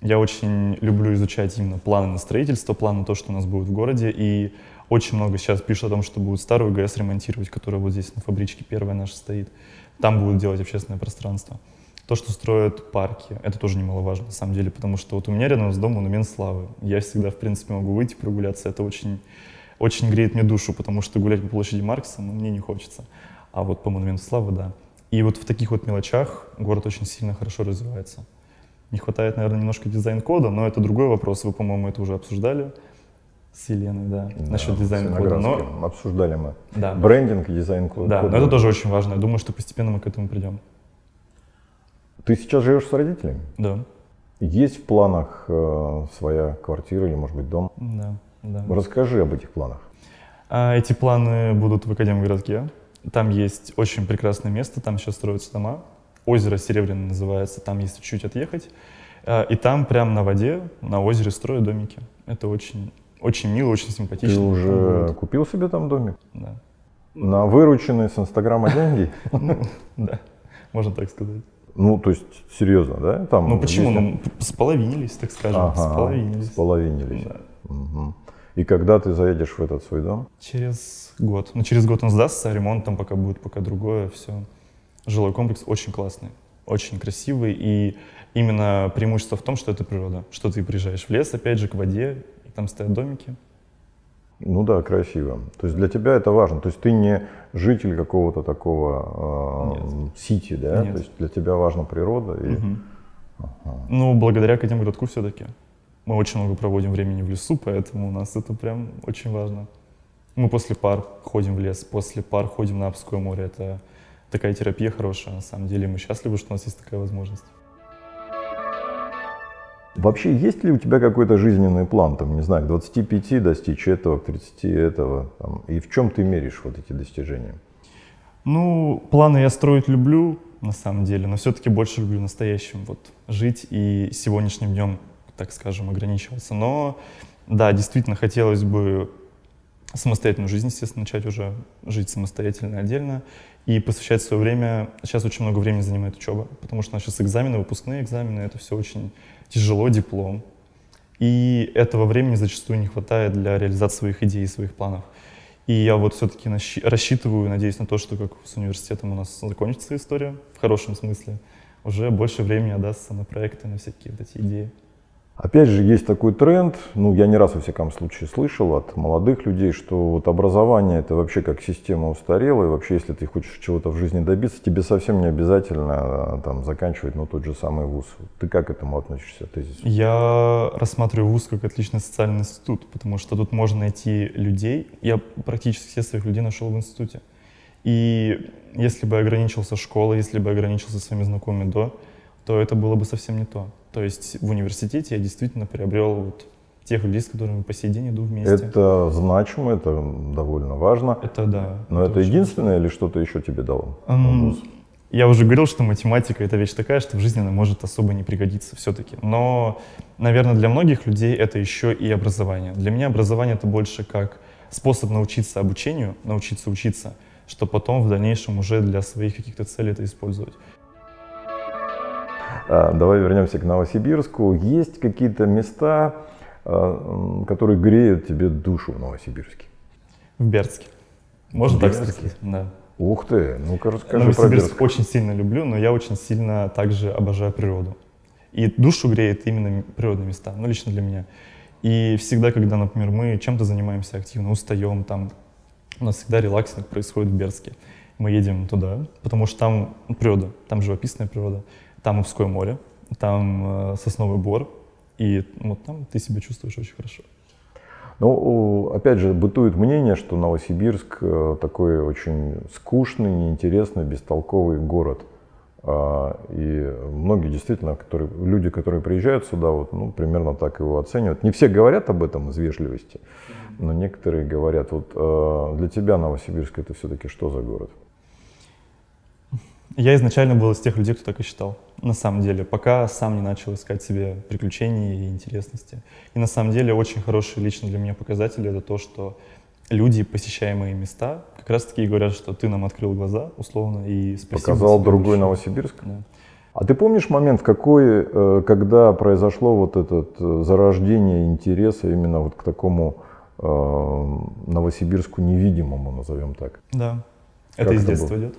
Я очень люблю изучать именно планы на строительство, планы на то, что у нас будет в городе, и очень много сейчас пишут о том, что будут старую ГЭС ремонтировать, которая вот здесь на фабричке первая наша стоит. Там будут делать общественное пространство. То, что строят парки, это тоже немаловажно на самом деле, потому что вот у меня рядом с домом монумент славы. Я всегда, в принципе, могу выйти прогуляться. Это очень, очень греет мне душу, потому что гулять по площади Маркса ну, мне не хочется. А вот по монументу славы, да. И вот в таких вот мелочах город очень сильно хорошо развивается. Не хватает, наверное, немножко дизайн-кода, но это другой вопрос. Вы, по-моему, это уже обсуждали с Еленой, да, да насчет дизайн-кода. Но... Обсуждали мы. Да. Брендинг и дизайн-код. Да, но это тоже очень важно. Я думаю, что постепенно мы к этому придем. Ты сейчас живешь с родителями? Да. Есть в планах э, своя квартира или, может быть, дом? Да, да. Расскажи об этих планах. А, эти планы будут в Академгородке. Там есть очень прекрасное место, там сейчас строятся дома. Озеро Серебряное называется, там если чуть отъехать. А, и там прямо на воде, на озере строят домики. Это очень очень мило, очень симпатично. Ты уже купил себе там домик? Да. На вырученные с Инстаграма деньги? Ну, да, можно так сказать. Ну, то есть, серьезно, да? Там, ну, почему? Ну, споловинились, так скажем, ага, споловинились. Споловинились. Да. Угу. И когда ты заедешь в этот свой дом? Через год. Ну, через год он сдастся, ремонт там пока будет, пока другое, все. Жилой комплекс очень классный, очень красивый, и именно преимущество в том, что это природа, что ты приезжаешь в лес, опять же, к воде, там стоят домики. Ну да, красиво. То есть для тебя это важно. То есть ты не житель какого-то такого э, сити, да? Нет. То есть для тебя важна природа. И... Угу. Ага. Ну, благодаря Академгородку все-таки. Мы очень много проводим времени в лесу, поэтому у нас это прям очень важно. Мы после пар ходим в лес, после пар ходим на Апское море. Это такая терапия хорошая, на самом деле. Мы счастливы, что у нас есть такая возможность. Вообще, есть ли у тебя какой-то жизненный план, там, не знаю, к 25 достичь этого, к 30 этого, там, и в чем ты меришь вот эти достижения? Ну, планы я строить люблю, на самом деле, но все-таки больше люблю настоящим, вот, жить и сегодняшним днем, так скажем, ограничиваться. Но, да, действительно, хотелось бы самостоятельную жизнь, естественно, начать уже жить самостоятельно, отдельно, и посвящать свое время, сейчас очень много времени занимает учеба, потому что у нас сейчас экзамены, выпускные экзамены, это все очень тяжело диплом. И этого времени зачастую не хватает для реализации своих идей и своих планов. И я вот все-таки рассчитываю, надеюсь на то, что как с университетом у нас закончится история, в хорошем смысле, уже больше времени отдастся на проекты, на всякие вот эти идеи. Опять же, есть такой тренд, ну, я не раз, во всяком случае, слышал от молодых людей, что вот образование это вообще как система устарела, и вообще, если ты хочешь чего-то в жизни добиться, тебе совсем не обязательно а, там заканчивать, ну, тот же самый вуз. Ты как к этому относишься? Здесь? Я рассматриваю вуз как отличный социальный институт, потому что тут можно найти людей. Я практически всех своих людей нашел в институте. И если бы ограничился школой, если бы ограничился своими знакомыми до, то это было бы совсем не то. То есть в университете я действительно приобрел вот тех людей, с которыми по сей день иду вместе. Это значимо, это довольно важно. Это да. Но это, это единственное или что-то еще тебе дало? Um, я уже говорил, что математика это вещь такая, что в жизни она может особо не пригодиться все-таки. Но, наверное, для многих людей это еще и образование. Для меня образование это больше как способ научиться обучению, научиться учиться, что потом в дальнейшем уже для своих каких-то целей это использовать. А, давай вернемся к Новосибирску. Есть какие-то места, а, которые греют тебе душу в Новосибирске? В Бердске. Можно так сказать? Да. Ух ты, ну-ка расскажи Новосибирск про очень сильно люблю, но я очень сильно также обожаю природу. И душу греет именно природные места, ну лично для меня. И всегда, когда, например, мы чем-то занимаемся активно, устаем, там у нас всегда релаксинг происходит в Бердске. Мы едем туда, потому что там природа, там живописная природа. Там Обское море, там э, Сосновый Бор, И вот там ты себя чувствуешь очень хорошо. Ну, опять же, бытует мнение, что Новосибирск э, такой очень скучный, неинтересный, бестолковый город. А, и многие действительно, которые, люди, которые приезжают сюда, вот, ну, примерно так его оценивают. Не все говорят об этом из вежливости, но некоторые говорят. Вот э, для тебя Новосибирск это все-таки что за город? Я изначально был из тех людей, кто так и считал. На самом деле, пока сам не начал искать себе приключений и интересности. И на самом деле очень хороший лично для меня показатель это то, что люди, посещаемые места, как раз таки говорят, что ты нам открыл глаза, условно, и спасибо. Показал другой. Новосибирск? Да. А ты помнишь момент, какой, э, когда произошло вот это э, зарождение интереса именно вот к такому э, Новосибирску невидимому, назовем так? Да, как это из детства идет.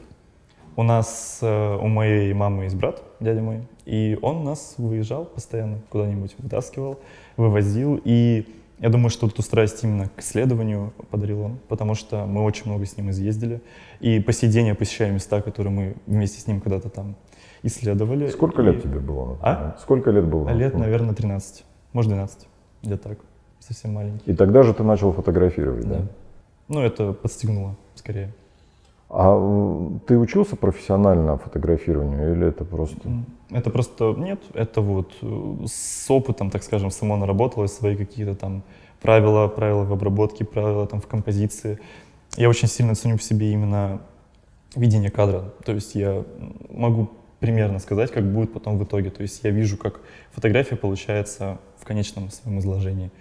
У нас, э, у моей мамы есть брат, дядя мой, и он нас выезжал постоянно куда-нибудь, вытаскивал, вывозил. И я думаю, что эту страсть именно к исследованию подарил он, потому что мы очень много с ним изъездили. И по сей день я посещаю места, которые мы вместе с ним когда-то там исследовали. Сколько и... лет тебе было? А? Сколько лет было? Лет, наверное, 13, может 12, где-то так, совсем маленький. И тогда же ты начал фотографировать, да? Да. Ну, это подстегнуло, скорее. А ты учился профессионально фотографированию или это просто? Это просто нет, это вот э, с опытом, так скажем, само наработалось свои какие-то там правила, правила в обработке, правила там в композиции. Я очень сильно ценю в себе именно видение кадра. То есть я могу примерно сказать, как будет потом в итоге. То есть я вижу, как фотография получается в конечном своем изложении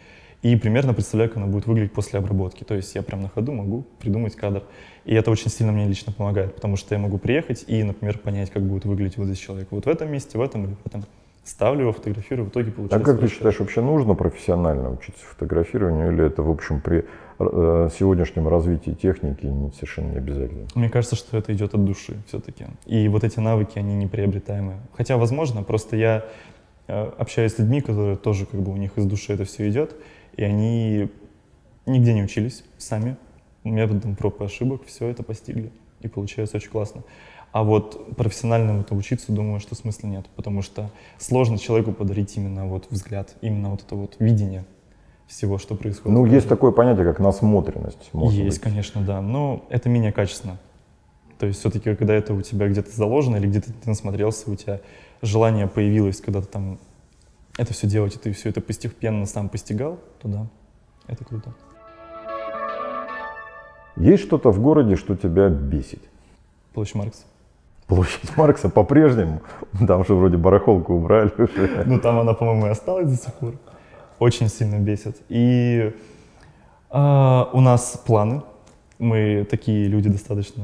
и примерно представляю, как она будет выглядеть после обработки. То есть я прям на ходу могу придумать кадр. И это очень сильно мне лично помогает, потому что я могу приехать и, например, понять, как будет выглядеть вот здесь человек. Вот в этом месте, в этом или в этом. Ставлю его, фотографирую, в итоге получается. А как ты считаешь, вообще нужно профессионально учиться фотографированию, или это, в общем, при э, сегодняшнем развитии техники совершенно не обязательно? Мне кажется, что это идет от души все-таки. И вот эти навыки, они неприобретаемые. Хотя, возможно, просто я э, общаюсь с людьми, которые тоже как бы у них из души это все идет, и они нигде не учились сами, методом проб и ошибок все это постигли. И получается очень классно. А вот профессионально это учиться, думаю, что смысла нет, потому что сложно человеку подарить именно вот взгляд, именно вот это вот видение всего, что происходит. Ну, есть такое понятие, как насмотренность. Есть, быть. конечно, да, но это менее качественно. То есть все-таки, когда это у тебя где-то заложено или где-то ты насмотрелся, у тебя желание появилось, когда ты там это все делать, и ты все это постепенно сам постигал, то да, это круто. Есть что-то в городе, что тебя бесит? Площадь Маркса. Площадь Маркса по-прежнему? Там же вроде барахолку убрали уже. Ну там она, по-моему, и осталась до сих пор. Очень сильно бесит. И а, у нас планы. Мы такие люди достаточно,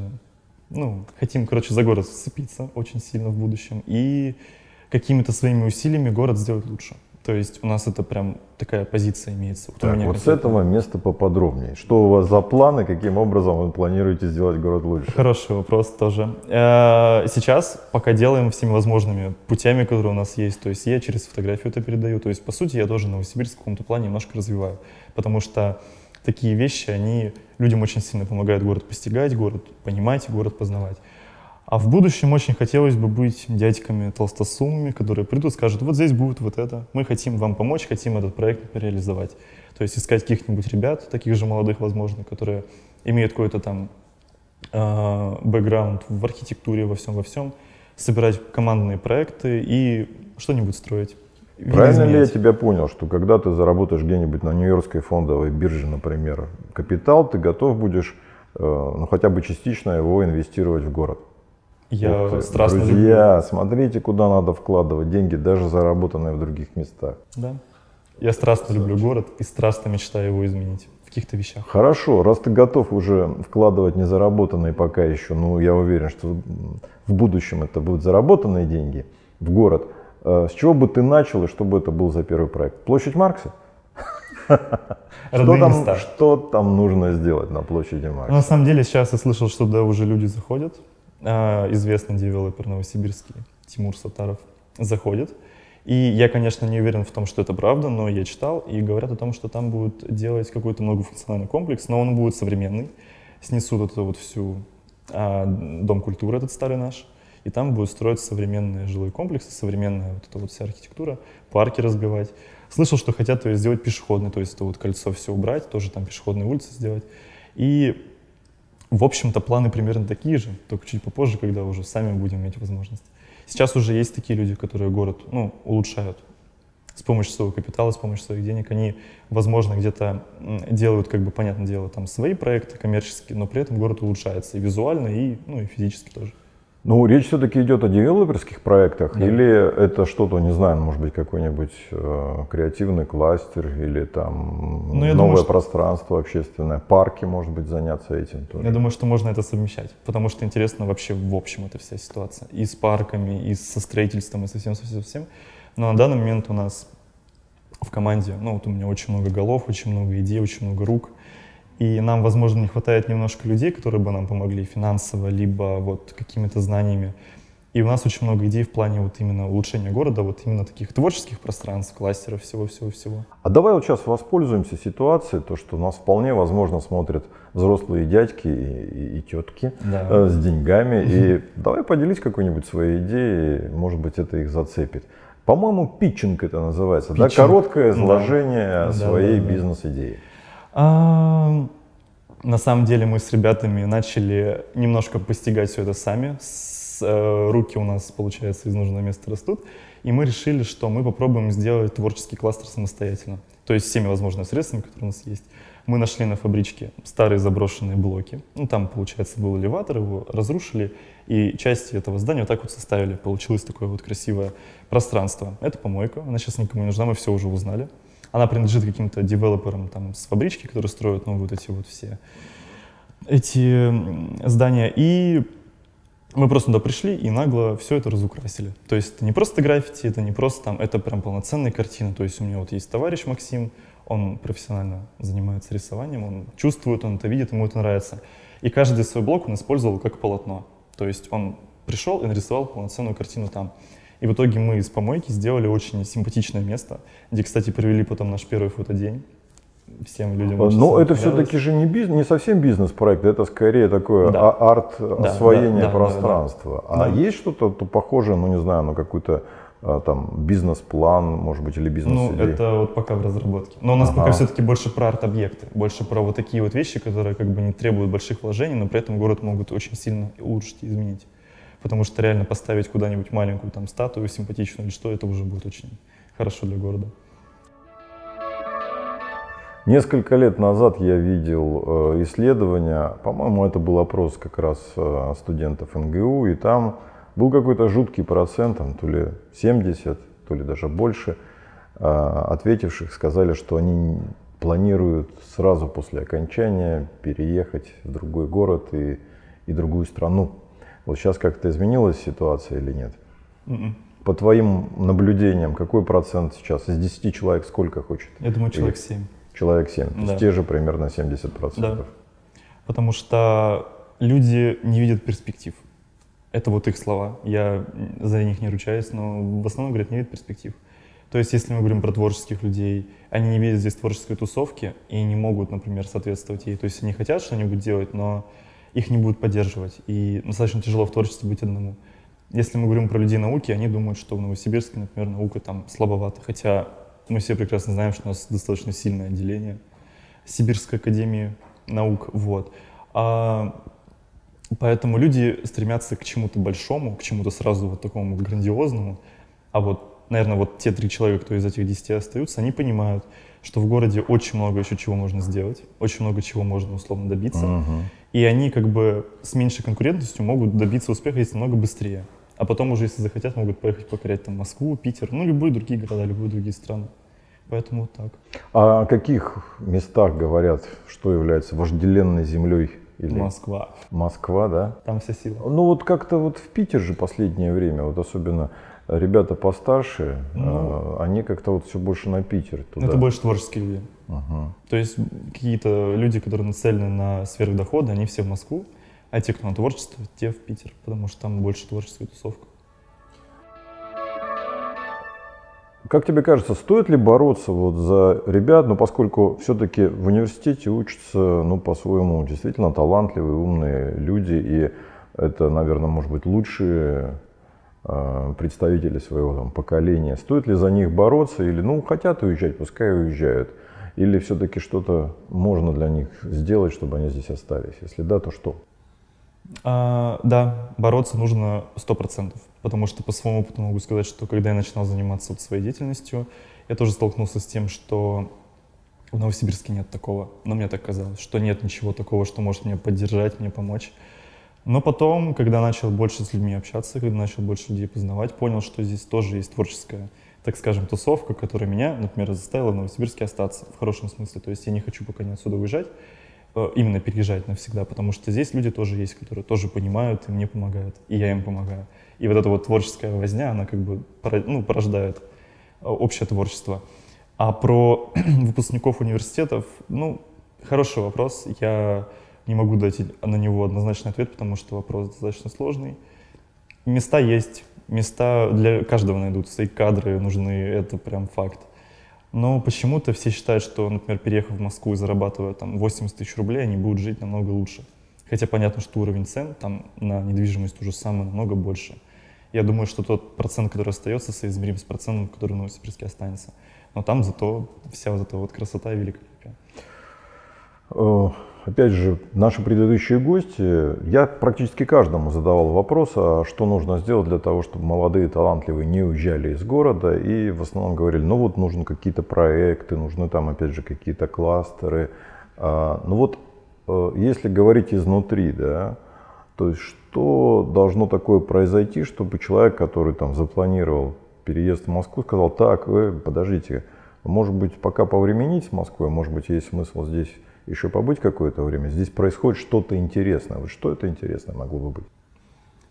ну, хотим, короче, за город сцепиться очень сильно в будущем. И какими-то своими усилиями город сделать лучше. То есть у нас это прям такая позиция имеется. Вот, так, вот с этого места поподробнее. Что у вас за планы, каким образом вы планируете сделать город лучше? Хороший вопрос тоже. Э, сейчас пока делаем всеми возможными путями, которые у нас есть. То есть я через фотографию это передаю. То есть по сути я тоже Новосибирск в каком-то плане немножко развиваю. Потому что такие вещи, они людям очень сильно помогают город постигать, город понимать, город познавать. А в будущем очень хотелось бы быть дядьками толстосумами, которые придут скажут, вот здесь будет вот это, мы хотим вам помочь, хотим этот проект реализовать. То есть искать каких-нибудь ребят, таких же молодых, возможно, которые имеют какой-то там э, бэкграунд в архитектуре, во всем, во всем, собирать командные проекты и что-нибудь строить. Правильно ли я тебя понял, что когда ты заработаешь где-нибудь на Нью-Йоркской фондовой бирже, например, капитал, ты готов будешь э, ну, хотя бы частично его инвестировать в город? Я вот, страстно Друзья, люблю. смотрите, куда надо вкладывать деньги, даже заработанные в других местах. Да. Я страстно люблю город и страстно мечтаю его изменить в каких-то вещах. Хорошо, раз ты готов уже вкладывать незаработанные пока еще, ну я уверен, что в будущем это будут заработанные деньги в город. Э, с чего бы ты начал и что бы это был за первый проект? Площадь Маркса? Что там, что там нужно сделать на площади Маркса? На самом деле сейчас я слышал, что туда уже люди заходят, известный девелопер новосибирский Тимур Сатаров заходит. И я, конечно, не уверен в том, что это правда, но я читал, и говорят о том, что там будут делать какой-то многофункциональный комплекс, но он будет современный. Снесут эту вот всю а, дом культуры, этот старый наш, и там будут строить современные жилые комплексы, современная вот эта вот вся архитектура, парки разбивать. Слышал, что хотят то сделать пешеходный, то есть это вот кольцо все убрать, тоже там пешеходные улицы сделать. И, в общем-то, планы примерно такие же, только чуть попозже, когда уже сами будем иметь возможность. Сейчас уже есть такие люди, которые город ну, улучшают с помощью своего капитала, с помощью своих денег. Они, возможно, где-то делают, как бы, понятное дело, там свои проекты коммерческие, но при этом город улучшается и визуально, и, ну, и физически тоже. Ну, речь все-таки идет о девелоперских проектах, да. или это что-то, не знаю, может быть, какой-нибудь э, креативный кластер, или там ну, новое думаю, пространство общественное, парки, может быть, заняться этим тоже. Я думаю, что можно это совмещать, потому что интересно вообще в общем эта вся ситуация. И с парками, и со строительством, и со всем, со всем, со всем. Но на данный момент у нас в команде, ну вот у меня очень много голов, очень много идей, очень много рук, и нам, возможно, не хватает немножко людей, которые бы нам помогли финансово, либо вот какими-то знаниями. И у нас очень много идей в плане вот именно улучшения города, вот именно таких творческих пространств, кластеров, всего-всего-всего. А давай вот сейчас воспользуемся ситуацией, то, что нас вполне возможно смотрят взрослые дядьки и, и тетки да. э, с деньгами. И давай поделись какой-нибудь своей идеей, может быть, это их зацепит. По-моему, питчинг это называется, питчинг. да? Короткое изложение да. своей да, да, бизнес-идеи. А, на самом деле мы с ребятами начали немножко постигать все это сами. С, э, руки у нас, получается, из нужного места растут. И мы решили, что мы попробуем сделать творческий кластер самостоятельно. То есть всеми возможными средствами, которые у нас есть. Мы нашли на фабричке старые заброшенные блоки. Ну, там, получается, был элеватор, его разрушили, и части этого здания вот так вот составили. Получилось такое вот красивое пространство. Это помойка, она сейчас никому не нужна, мы все уже узнали. Она принадлежит каким-то девелоперам там, с фабрички, которые строят ну, вот эти вот все эти здания. И мы просто туда пришли и нагло все это разукрасили. То есть это не просто граффити, это не просто там, это прям полноценная картина. То есть у меня вот есть товарищ Максим, он профессионально занимается рисованием, он чувствует, он это видит, ему это нравится. И каждый свой блок он использовал как полотно. То есть он пришел и нарисовал полноценную картину там. И в итоге мы из помойки сделали очень симпатичное место, где, кстати, провели потом наш первый фотодень. Всем людям Но это все-таки же не, бизнес, не совсем бизнес-проект, это скорее такое да. А, арт-освоение да, да, пространства. Да, да, да. А да. есть что-то похожее, ну не знаю, на какую-то а, там бизнес-план, может быть, или бизнес Ну, это вот пока в разработке. Но у нас ага. пока все-таки больше про арт-объекты, больше про вот такие вот вещи, которые как бы не требуют больших вложений, но при этом город могут очень сильно улучшить и изменить потому что реально поставить куда-нибудь маленькую там статую симпатичную или что, это уже будет очень хорошо для города. Несколько лет назад я видел э, исследование, по-моему, это был опрос как раз э, студентов НГУ, и там был какой-то жуткий процент, там, то ли 70, то ли даже больше, э, ответивших сказали, что они планируют сразу после окончания переехать в другой город и, и другую страну. Вот сейчас как-то изменилась ситуация или нет? Mm-mm. М-м. По твоим наблюдениям, какой процент сейчас? Из 10 человек сколько хочет? Я думаю, человек 7. Человек 7, да. то есть те же примерно 70%. Да. Потому что люди не видят перспектив. Это вот их слова. Я за них не ручаюсь, но в основном говорят, не видят перспектив. То есть, если мы говорим про творческих людей, они не видят здесь творческой тусовки и не могут, например, соответствовать ей. То есть, они хотят что-нибудь делать, но их не будут поддерживать. И достаточно тяжело в творчестве быть одному. Если мы говорим про людей науки, они думают, что в Новосибирске, например, наука там слабовата. Хотя мы все прекрасно знаем, что у нас достаточно сильное отделение Сибирской академии наук. Вот. А, поэтому люди стремятся к чему-то большому, к чему-то сразу вот такому грандиозному. А вот, наверное, вот те три человека, кто из этих десяти остаются, они понимают, что в городе очень много еще чего можно сделать, очень много чего можно условно добиться. Uh-huh. И они как бы с меньшей конкурентностью могут добиться успеха, если намного быстрее. А потом уже, если захотят, могут поехать покорять там Москву, Питер, ну, любые другие города, любые другие страны. Поэтому вот так. А о каких местах говорят, что является вожделенной землей? Или... Москва. Москва, да? Там вся сила. Ну вот как-то вот в Питер же последнее время, вот особенно ребята постарше, ну, э, они как-то вот все больше на Питер. Туда. Это больше творческие люди. То есть какие-то люди, которые нацелены на сверхдоходы, они все в Москву, а те, кто на творчество, те в Питер, потому что там больше творческая тусовка. Как тебе кажется, стоит ли бороться вот за ребят, ну, поскольку все-таки в университете учатся, ну, по-своему, действительно талантливые, умные люди, и это, наверное, может быть лучшие э, представители своего там, поколения, стоит ли за них бороться или, ну, хотят уезжать, пускай уезжают. Или все-таки что-то можно для них сделать, чтобы они здесь остались? Если да, то что? А, да, бороться нужно сто процентов, потому что по своему опыту могу сказать, что когда я начинал заниматься вот своей деятельностью, я тоже столкнулся с тем, что в Новосибирске нет такого, но мне так казалось, что нет ничего такого, что может мне поддержать, мне помочь. Но потом, когда начал больше с людьми общаться, когда начал больше людей познавать, понял, что здесь тоже есть творческая, так скажем, тусовка, которая меня, например, заставила в Новосибирске остаться в хорошем смысле. То есть я не хочу пока не отсюда уезжать, э, именно переезжать навсегда, потому что здесь люди тоже есть, которые тоже понимают и мне помогают, и я им помогаю. И вот эта вот творческая возня, она как бы ну, порождает э, общее творчество. А про выпускников университетов, ну, хороший вопрос. Я не могу дать на него однозначный ответ, потому что вопрос достаточно сложный. Места есть, места для каждого найдутся, и кадры нужны, это прям факт. Но почему-то все считают, что, например, переехав в Москву и зарабатывая там 80 тысяч рублей, они будут жить намного лучше. Хотя понятно, что уровень цен там на недвижимость уже самый намного больше. Я думаю, что тот процент, который остается, соизмерим с процентом, который в Новосибирске останется но там зато вся вот эта вот красота великолепия. Опять же, наши предыдущие гости, я практически каждому задавал вопрос, а что нужно сделать для того, чтобы молодые талантливые не уезжали из города, и в основном говорили, ну вот нужны какие-то проекты, нужны там опять же какие-то кластеры. А, ну вот, э, если говорить изнутри, да, то есть что должно такое произойти, чтобы человек, который там запланировал переезд в Москву, сказал, так, вы подождите, может быть, пока повременить с Москвой, может быть, есть смысл здесь еще побыть какое-то время. Здесь происходит что-то интересное. Вот что это интересное могло бы быть?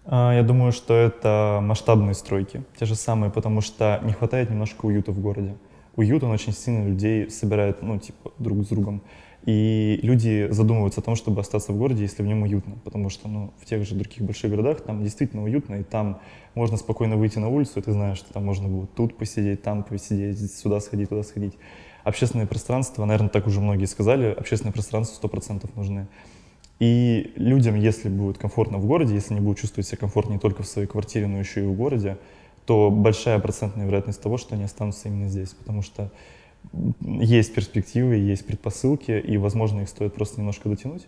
А, я думаю, что это масштабные стройки, те же самые, потому что не хватает немножко уюта в городе. Уют, он очень сильно людей собирает, ну, типа, друг с другом. И люди задумываются о том, чтобы остаться в городе, если в нем уютно. Потому что ну, в тех же других больших городах там действительно уютно, и там можно спокойно выйти на улицу, и ты знаешь, что там можно будет тут посидеть, там посидеть, сюда сходить, туда сходить. Общественное пространство, наверное, так уже многие сказали, общественное пространство 100% нужны. И людям, если будет комфортно в городе, если они будут чувствовать себя комфортно не только в своей квартире, но еще и в городе, то большая процентная вероятность того, что они останутся именно здесь. Потому что есть перспективы, есть предпосылки, и, возможно, их стоит просто немножко дотянуть.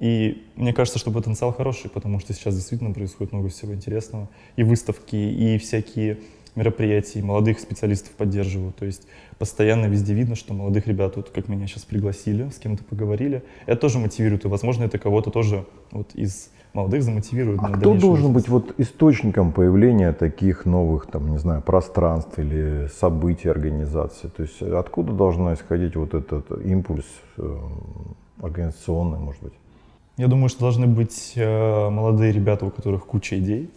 И мне кажется, что потенциал хороший, потому что сейчас действительно происходит много всего интересного. И выставки, и всякие мероприятия, и молодых специалистов поддерживают. То есть постоянно везде видно, что молодых ребят, вот как меня сейчас пригласили, с кем-то поговорили, это тоже мотивирует. И, возможно, это кого-то тоже вот из молодых замотивирует. А кто должен быть вот источником появления таких новых, там, не знаю, пространств или событий организации? То есть откуда должна исходить вот этот импульс э, организационный, может быть? Я думаю, что должны быть э, молодые ребята, у которых куча идей,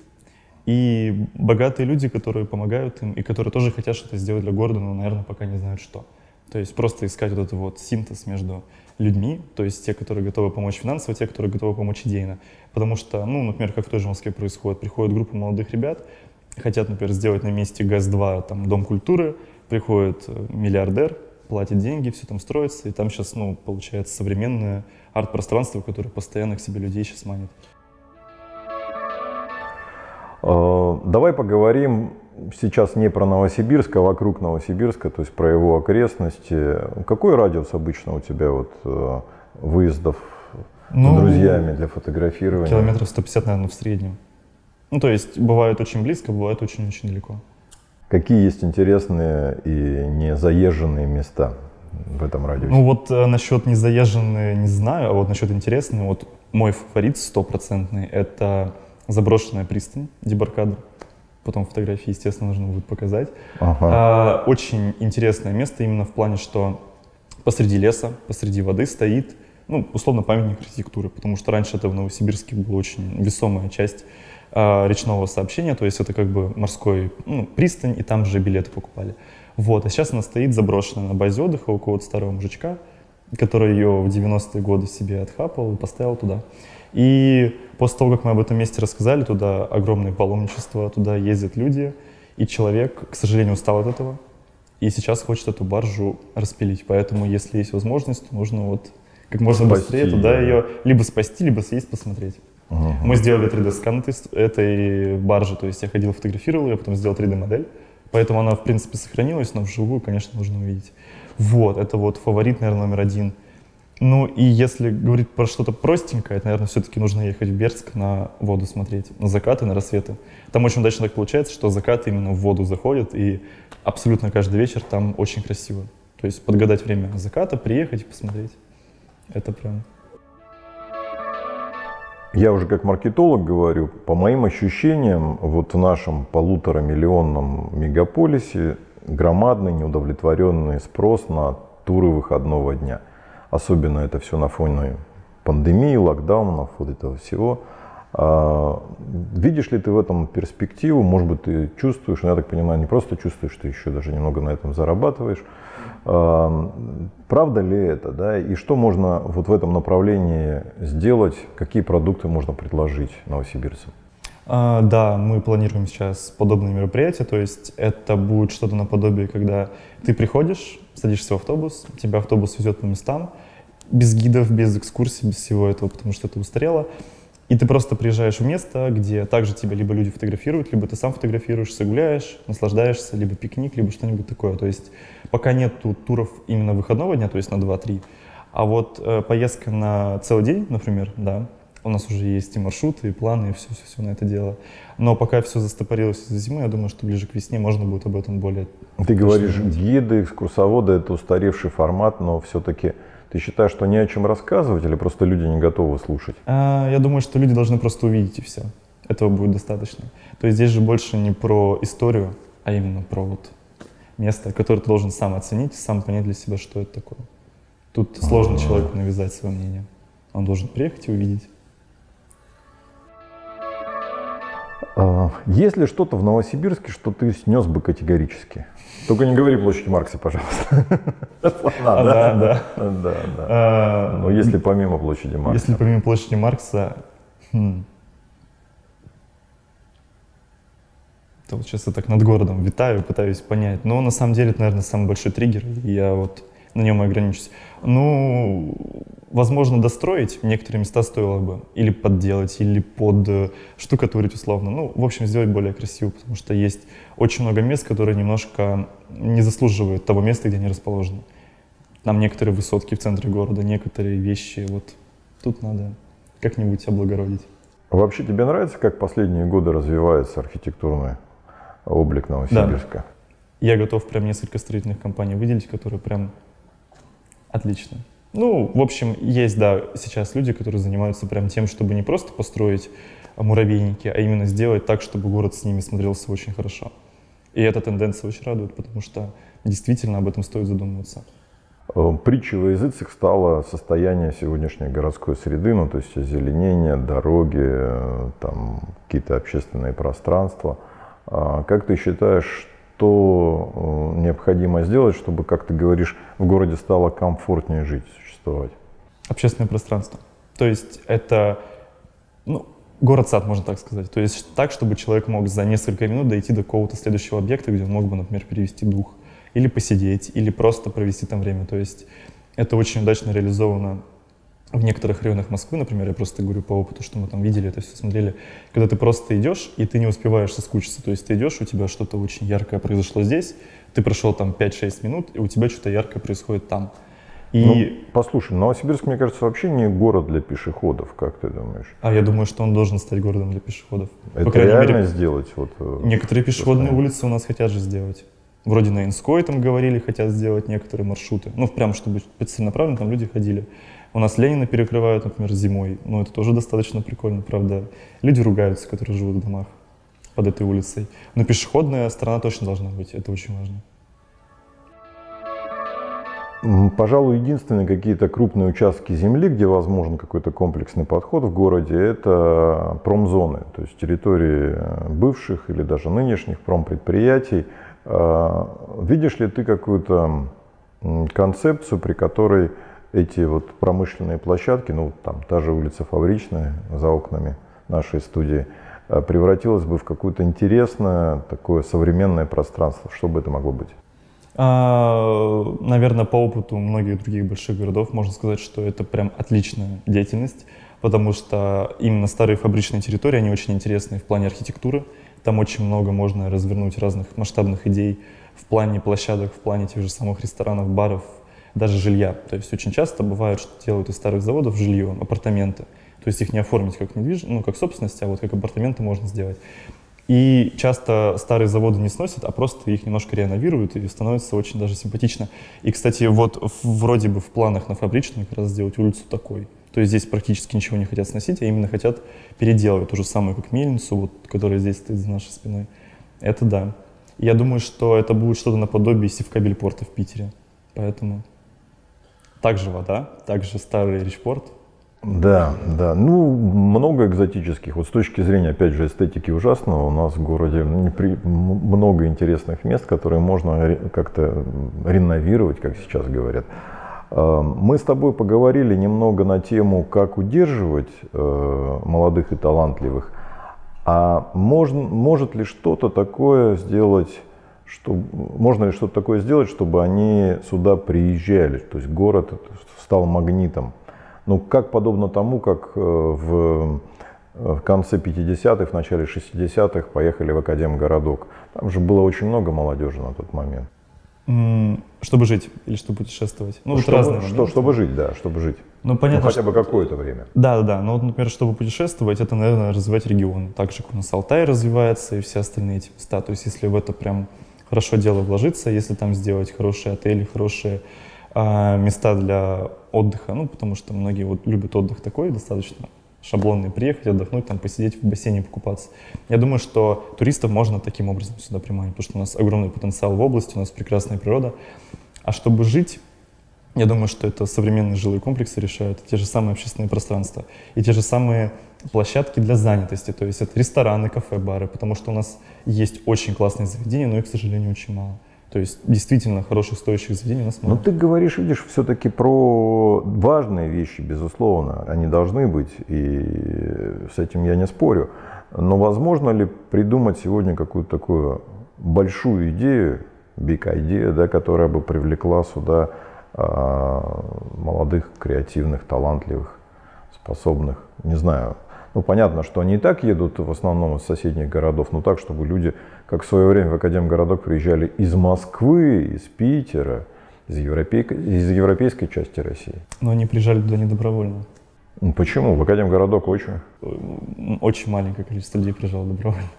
и богатые люди, которые помогают им, и которые тоже хотят что-то сделать для города, но, наверное, пока не знают что. То есть просто искать вот этот вот синтез между людьми, то есть те, которые готовы помочь финансово, те, которые готовы помочь идейно. Потому что, ну, например, как в той же Москве происходит, приходит группа молодых ребят, хотят, например, сделать на месте ГАЗ-2 там, Дом культуры, приходит э, миллиардер, платит деньги, все там строится, и там сейчас, ну, получается современное арт-пространство, которое постоянно к себе людей сейчас манит. Э, давай поговорим сейчас не про Новосибирск, а вокруг Новосибирска, то есть про его окрестности. Какой радиус обычно у тебя вот э, выездов ну, с друзьями для фотографирования? Километров 150, наверное, в среднем. Ну, то есть бывает очень близко, бывает очень-очень далеко. Какие есть интересные и не заезженные места в этом радиусе? Ну вот э, насчет незаезженные не знаю, а вот насчет интересные, вот мой фаворит стопроцентный – это заброшенная пристань Дебаркадр потом фотографии, естественно, нужно будет показать. Ага. А, очень интересное место именно в плане, что посреди леса, посреди воды стоит, ну, условно, памятник архитектуры, потому что раньше это в Новосибирске была очень весомая часть а, речного сообщения, то есть это как бы морской ну, пристань, и там же билеты покупали. Вот, а сейчас она стоит заброшенная на базе отдыха у какого-то старого мужичка, который ее в 90-е годы себе отхапал и поставил туда. И после того, как мы об этом месте рассказали, туда огромное паломничество, туда ездят люди, и человек, к сожалению, устал от этого, и сейчас хочет эту баржу распилить. Поэтому, если есть возможность, то нужно вот как можно спасти, быстрее туда ее либо спасти, либо съесть, посмотреть. Угу. Мы сделали 3D-скан этой баржи, то есть я ходил, фотографировал ее, потом сделал 3D-модель. Поэтому она, в принципе, сохранилась, но вживую, конечно, нужно увидеть. Вот, это вот фаворит, наверное, номер один. Ну и если говорить про что-то простенькое, это, наверное, все-таки нужно ехать в Бердск на воду смотреть, на закаты, на рассветы. Там очень удачно так получается, что закаты именно в воду заходят, и абсолютно каждый вечер там очень красиво. То есть подгадать время заката, приехать и посмотреть. Это прям... Я уже как маркетолог говорю, по моим ощущениям, вот в нашем полутора миллионном мегаполисе громадный неудовлетворенный спрос на туры выходного дня – Особенно это все на фоне пандемии, локдаунов, вот этого всего. А, видишь ли ты в этом перспективу? Может быть, ты чувствуешь, но я так понимаю, не просто чувствуешь, ты еще даже немного на этом зарабатываешь. А, правда ли это, да? И что можно вот в этом направлении сделать? Какие продукты можно предложить новосибирцам? А, да, мы планируем сейчас подобные мероприятия, то есть это будет что-то наподобие, когда ты приходишь, садишься в автобус, тебя автобус везет по местам, без гидов, без экскурсий, без всего этого, потому что это устарело. И ты просто приезжаешь в место, где также тебя либо люди фотографируют, либо ты сам фотографируешься, гуляешь, наслаждаешься, либо пикник, либо что-нибудь такое. То есть пока нет туров именно выходного дня, то есть на 2-3, а вот э, поездка на целый день, например, да, у нас уже есть и маршруты, и планы, и все-все-все на это дело. Но пока все застопорилось из-за зимы, я думаю, что ближе к весне можно будет об этом более... Ты говоришь, гиды, экскурсоводы — это устаревший формат, но все-таки ты считаешь, что не о чем рассказывать или просто люди не готовы слушать? А, я думаю, что люди должны просто увидеть и все. Этого будет достаточно. То есть здесь же больше не про историю, а именно про вот место, которое ты должен сам оценить, сам понять для себя, что это такое. Тут сложно человеку навязать свое мнение. Он должен приехать и увидеть. А, есть ли что-то в Новосибирске, что ты снес бы категорически? Только не говори площадь Маркса, пожалуйста. А, да, да. Да, да. А, Но если помимо площади Маркса. Если помимо площади Маркса, хм. то вот сейчас я так над городом витаю, пытаюсь понять. Но на самом деле это, наверное, самый большой триггер. И я вот на нем и ограничусь. Ну, возможно, достроить некоторые места стоило бы. Или подделать, или под э, штукатурить условно. Ну, в общем, сделать более красиво, потому что есть очень много мест, которые немножко не заслуживают того места, где они расположены. Там некоторые высотки в центре города, некоторые вещи. Вот тут надо как-нибудь облагородить. Вообще тебе нравится, как последние годы развивается архитектурный облик Новосибирска? Да. Я готов прям несколько строительных компаний выделить, которые прям Отлично. Ну, в общем, есть, да, сейчас люди, которые занимаются прям тем, чтобы не просто построить муравейники, а именно сделать так, чтобы город с ними смотрелся очень хорошо. И эта тенденция очень радует, потому что действительно об этом стоит задумываться. Э, притчей во языцах стало состояние сегодняшней городской среды, ну то есть озеленение, дороги, э, там какие-то общественные пространства. А как ты считаешь, что э, необходимо сделать, чтобы, как ты говоришь, в городе стало комфортнее жить, существовать? Общественное пространство. То есть это ну, город-сад, можно так сказать. То есть так, чтобы человек мог за несколько минут дойти до какого-то следующего объекта, где он мог бы, например, перевести дух, или посидеть, или просто провести там время. То есть это очень удачно реализовано в некоторых районах Москвы, например, я просто говорю по опыту, что мы там видели, это все смотрели, когда ты просто идешь, и ты не успеваешь соскучиться, то есть ты идешь, у тебя что-то очень яркое произошло здесь, ты прошел там 5-6 минут, и у тебя что-то яркое происходит там. И... Ну, послушай, Новосибирск, мне кажется, вообще не город для пешеходов, как ты думаешь? А я думаю, что он должен стать городом для пешеходов. Это По реально мере, сделать? Вот, э, некоторые пешеходные улицы у нас хотят же сделать. Вроде на Инской там говорили, хотят сделать некоторые маршруты. Ну, прям, чтобы целенаправленно там люди ходили. У нас Ленина перекрывают, например, зимой. Ну, это тоже достаточно прикольно, правда. Люди ругаются, которые живут в домах под этой улицей. Но пешеходная сторона точно должна быть, это очень важно. Пожалуй, единственные какие-то крупные участки земли, где возможен какой-то комплексный подход в городе, это промзоны, то есть территории бывших или даже нынешних промпредприятий. А, видишь ли ты какую-то концепцию, при которой эти вот промышленные площадки, ну там та же улица Фабричная за окнами нашей студии, э, превратилась бы в какое-то интересное такое современное пространство. Что бы это могло быть? А, наверное, по опыту многих других больших городов можно сказать, что это прям отличная деятельность, потому что именно старые фабричные территории, они очень интересны в плане архитектуры. Там очень много можно развернуть разных масштабных идей в плане площадок, в плане тех же самых ресторанов, баров, даже жилья. То есть очень часто бывает, что делают из старых заводов жилье, апартаменты. То есть их не оформить как недвижимость, ну, как собственность, а вот как апартаменты можно сделать. И часто старые заводы не сносят, а просто их немножко реновируют, и становится очень даже симпатично. И, кстати, вот вроде бы в планах на фабричную как раз сделать улицу такой. То есть здесь практически ничего не хотят сносить, а именно хотят переделывать ту же самую, как мельницу, вот, которая здесь стоит за нашей спиной. Это да. Я думаю, что это будет что-то наподобие Севкабель-порта в Питере. Поэтому также вода, также старый речпорт, да, да. Ну, много экзотических. Вот с точки зрения, опять же, эстетики ужасного, у нас в городе много интересных мест, которые можно как-то реновировать, как сейчас говорят. А, мы с тобой поговорили немного на тему, как удерживать э, молодых и талантливых. А можно, может ли что-то такое сделать, что, можно ли что-то такое сделать, чтобы они сюда приезжали? То есть город стал магнитом. Ну, как подобно тому, как э, в, э, в конце 50-х, в начале 60-х поехали в Академгородок. Там же было очень много молодежи на тот момент. Чтобы жить или чтобы путешествовать? Ну, чтобы, вот разные что, чтобы жить, да, чтобы жить. Ну, понятно. Ну, хотя бы какое-то время. Да, да, да. Ну, вот, например, чтобы путешествовать, это, наверное, развивать регион. Так же, как у нас Алтай развивается и все остальные эти места. То есть, если в это прям хорошо дело вложиться, если там сделать хорошие отели, хорошие а, места для отдыха, ну, потому что многие вот любят отдых такой, достаточно шаблонный, приехать, отдохнуть, там, посидеть в бассейне, покупаться. Я думаю, что туристов можно таким образом сюда приманить, потому что у нас огромный потенциал в области, у нас прекрасная природа. А чтобы жить, я думаю, что это современные жилые комплексы решают, те же самые общественные пространства и те же самые площадки для занятости, то есть это рестораны, кафе, бары, потому что у нас есть очень классные заведения, но их, к сожалению, очень мало. То есть действительно хороших стоящих заведений у нас много. Но ты говоришь, видишь, все-таки про важные вещи, безусловно. Они должны быть, и с этим я не спорю. Но возможно ли придумать сегодня какую-то такую большую идею, big idea, да, которая бы привлекла сюда а, молодых, креативных, талантливых, способных, не знаю, ну, понятно, что они и так едут в основном из соседних городов, но так, чтобы люди, как в свое время в Академгородок приезжали из Москвы, из Питера, из, европейской, из европейской части России. Но они приезжали туда не добровольно. Ну, почему? В Академгородок очень. Очень маленькое количество людей приезжало добровольно.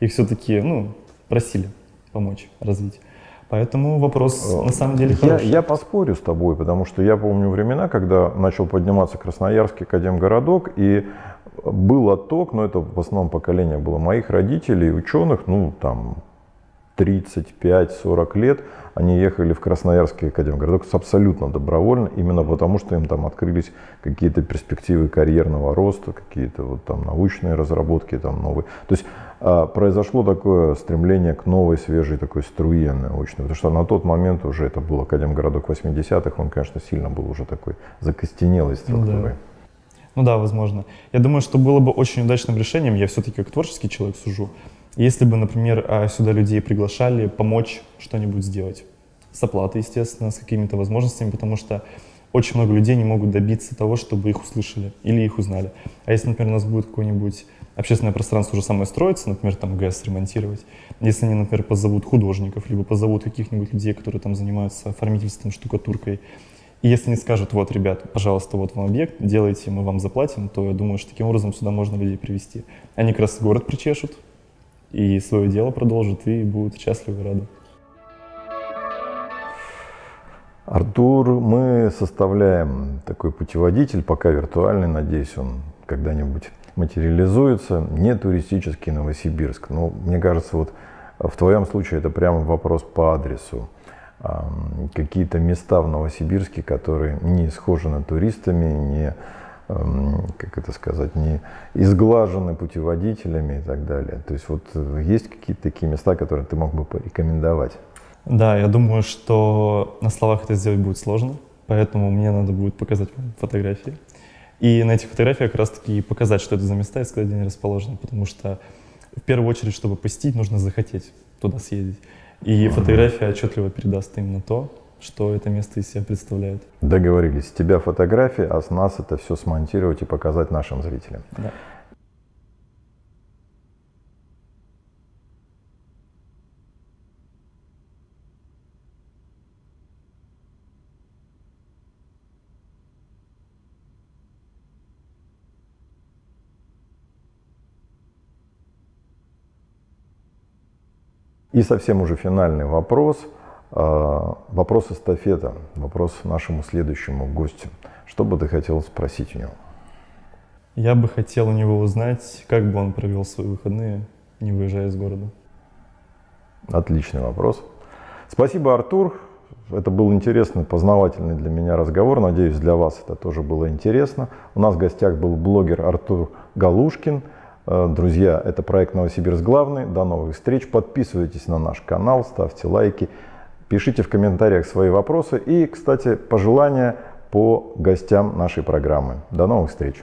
Их все-таки, ну, просили помочь развить. Поэтому вопрос на самом деле хороший. Я, я поспорю с тобой, потому что я помню времена, когда начал подниматься Красноярский Академгородок, и был отток, но это в основном поколение было моих родителей, ученых, ну там 35-40 лет, они ехали в Красноярский академгородок абсолютно добровольно, именно потому что им там открылись какие-то перспективы карьерного роста, какие-то вот там научные разработки там новые. То есть а, произошло такое стремление к новой, свежей такой струе научной, потому что на тот момент уже это был академгородок 80-х, он, конечно, сильно был уже такой закостенелой структурой. Ну, да. Ну да, возможно. Я думаю, что было бы очень удачным решением, я все-таки как творческий человек сужу, если бы, например, а, сюда людей приглашали помочь что-нибудь сделать. С оплатой, естественно, с какими-то возможностями, потому что очень много людей не могут добиться того, чтобы их услышали или их узнали. А если, например, у нас будет какое-нибудь общественное пространство уже самое строится, например, там ГЭС ремонтировать, если они, например, позовут художников, либо позовут каких-нибудь людей, которые там занимаются оформительством, штукатуркой, и если не скажут, вот, ребят, пожалуйста, вот вам объект, делайте, мы вам заплатим, то я думаю, что таким образом сюда можно людей привести. Они как раз город причешут, и свое дело продолжат, и будут счастливы и рады. Артур, мы составляем такой путеводитель, пока виртуальный, надеюсь, он когда-нибудь материализуется, не туристический Новосибирск. Но мне кажется, вот в твоем случае это прямо вопрос по адресу какие-то места в Новосибирске, которые не схожены туристами, не, как это сказать, не изглажены путеводителями и так далее. То есть вот э, есть какие-то такие места, которые ты мог бы порекомендовать? Да, я думаю, что на словах это сделать будет сложно, поэтому мне надо будет показать вам фотографии. И на этих фотографиях как раз таки показать, что это за места и сказать, где они расположены, потому что в первую очередь, чтобы посетить, нужно захотеть туда съездить. И фотография отчетливо передаст именно то, что это место из себя представляет. Договорились. С тебя фотографии, а с нас это все смонтировать и показать нашим зрителям. Да. И совсем уже финальный вопрос. А, вопрос эстафета, вопрос нашему следующему гостю. Что бы ты хотел спросить у него? Я бы хотел у него узнать, как бы он провел свои выходные, не выезжая из города. Отличный вопрос. Спасибо, Артур. Это был интересный, познавательный для меня разговор. Надеюсь, для вас это тоже было интересно. У нас в гостях был блогер Артур Галушкин. Э, друзья, это проект Новосибирск главный. До новых встреч. Подписывайтесь на наш канал, ставьте лайки, пишите в комментариях свои вопросы и, кстати, пожелания по гостям нашей программы. До новых встреч.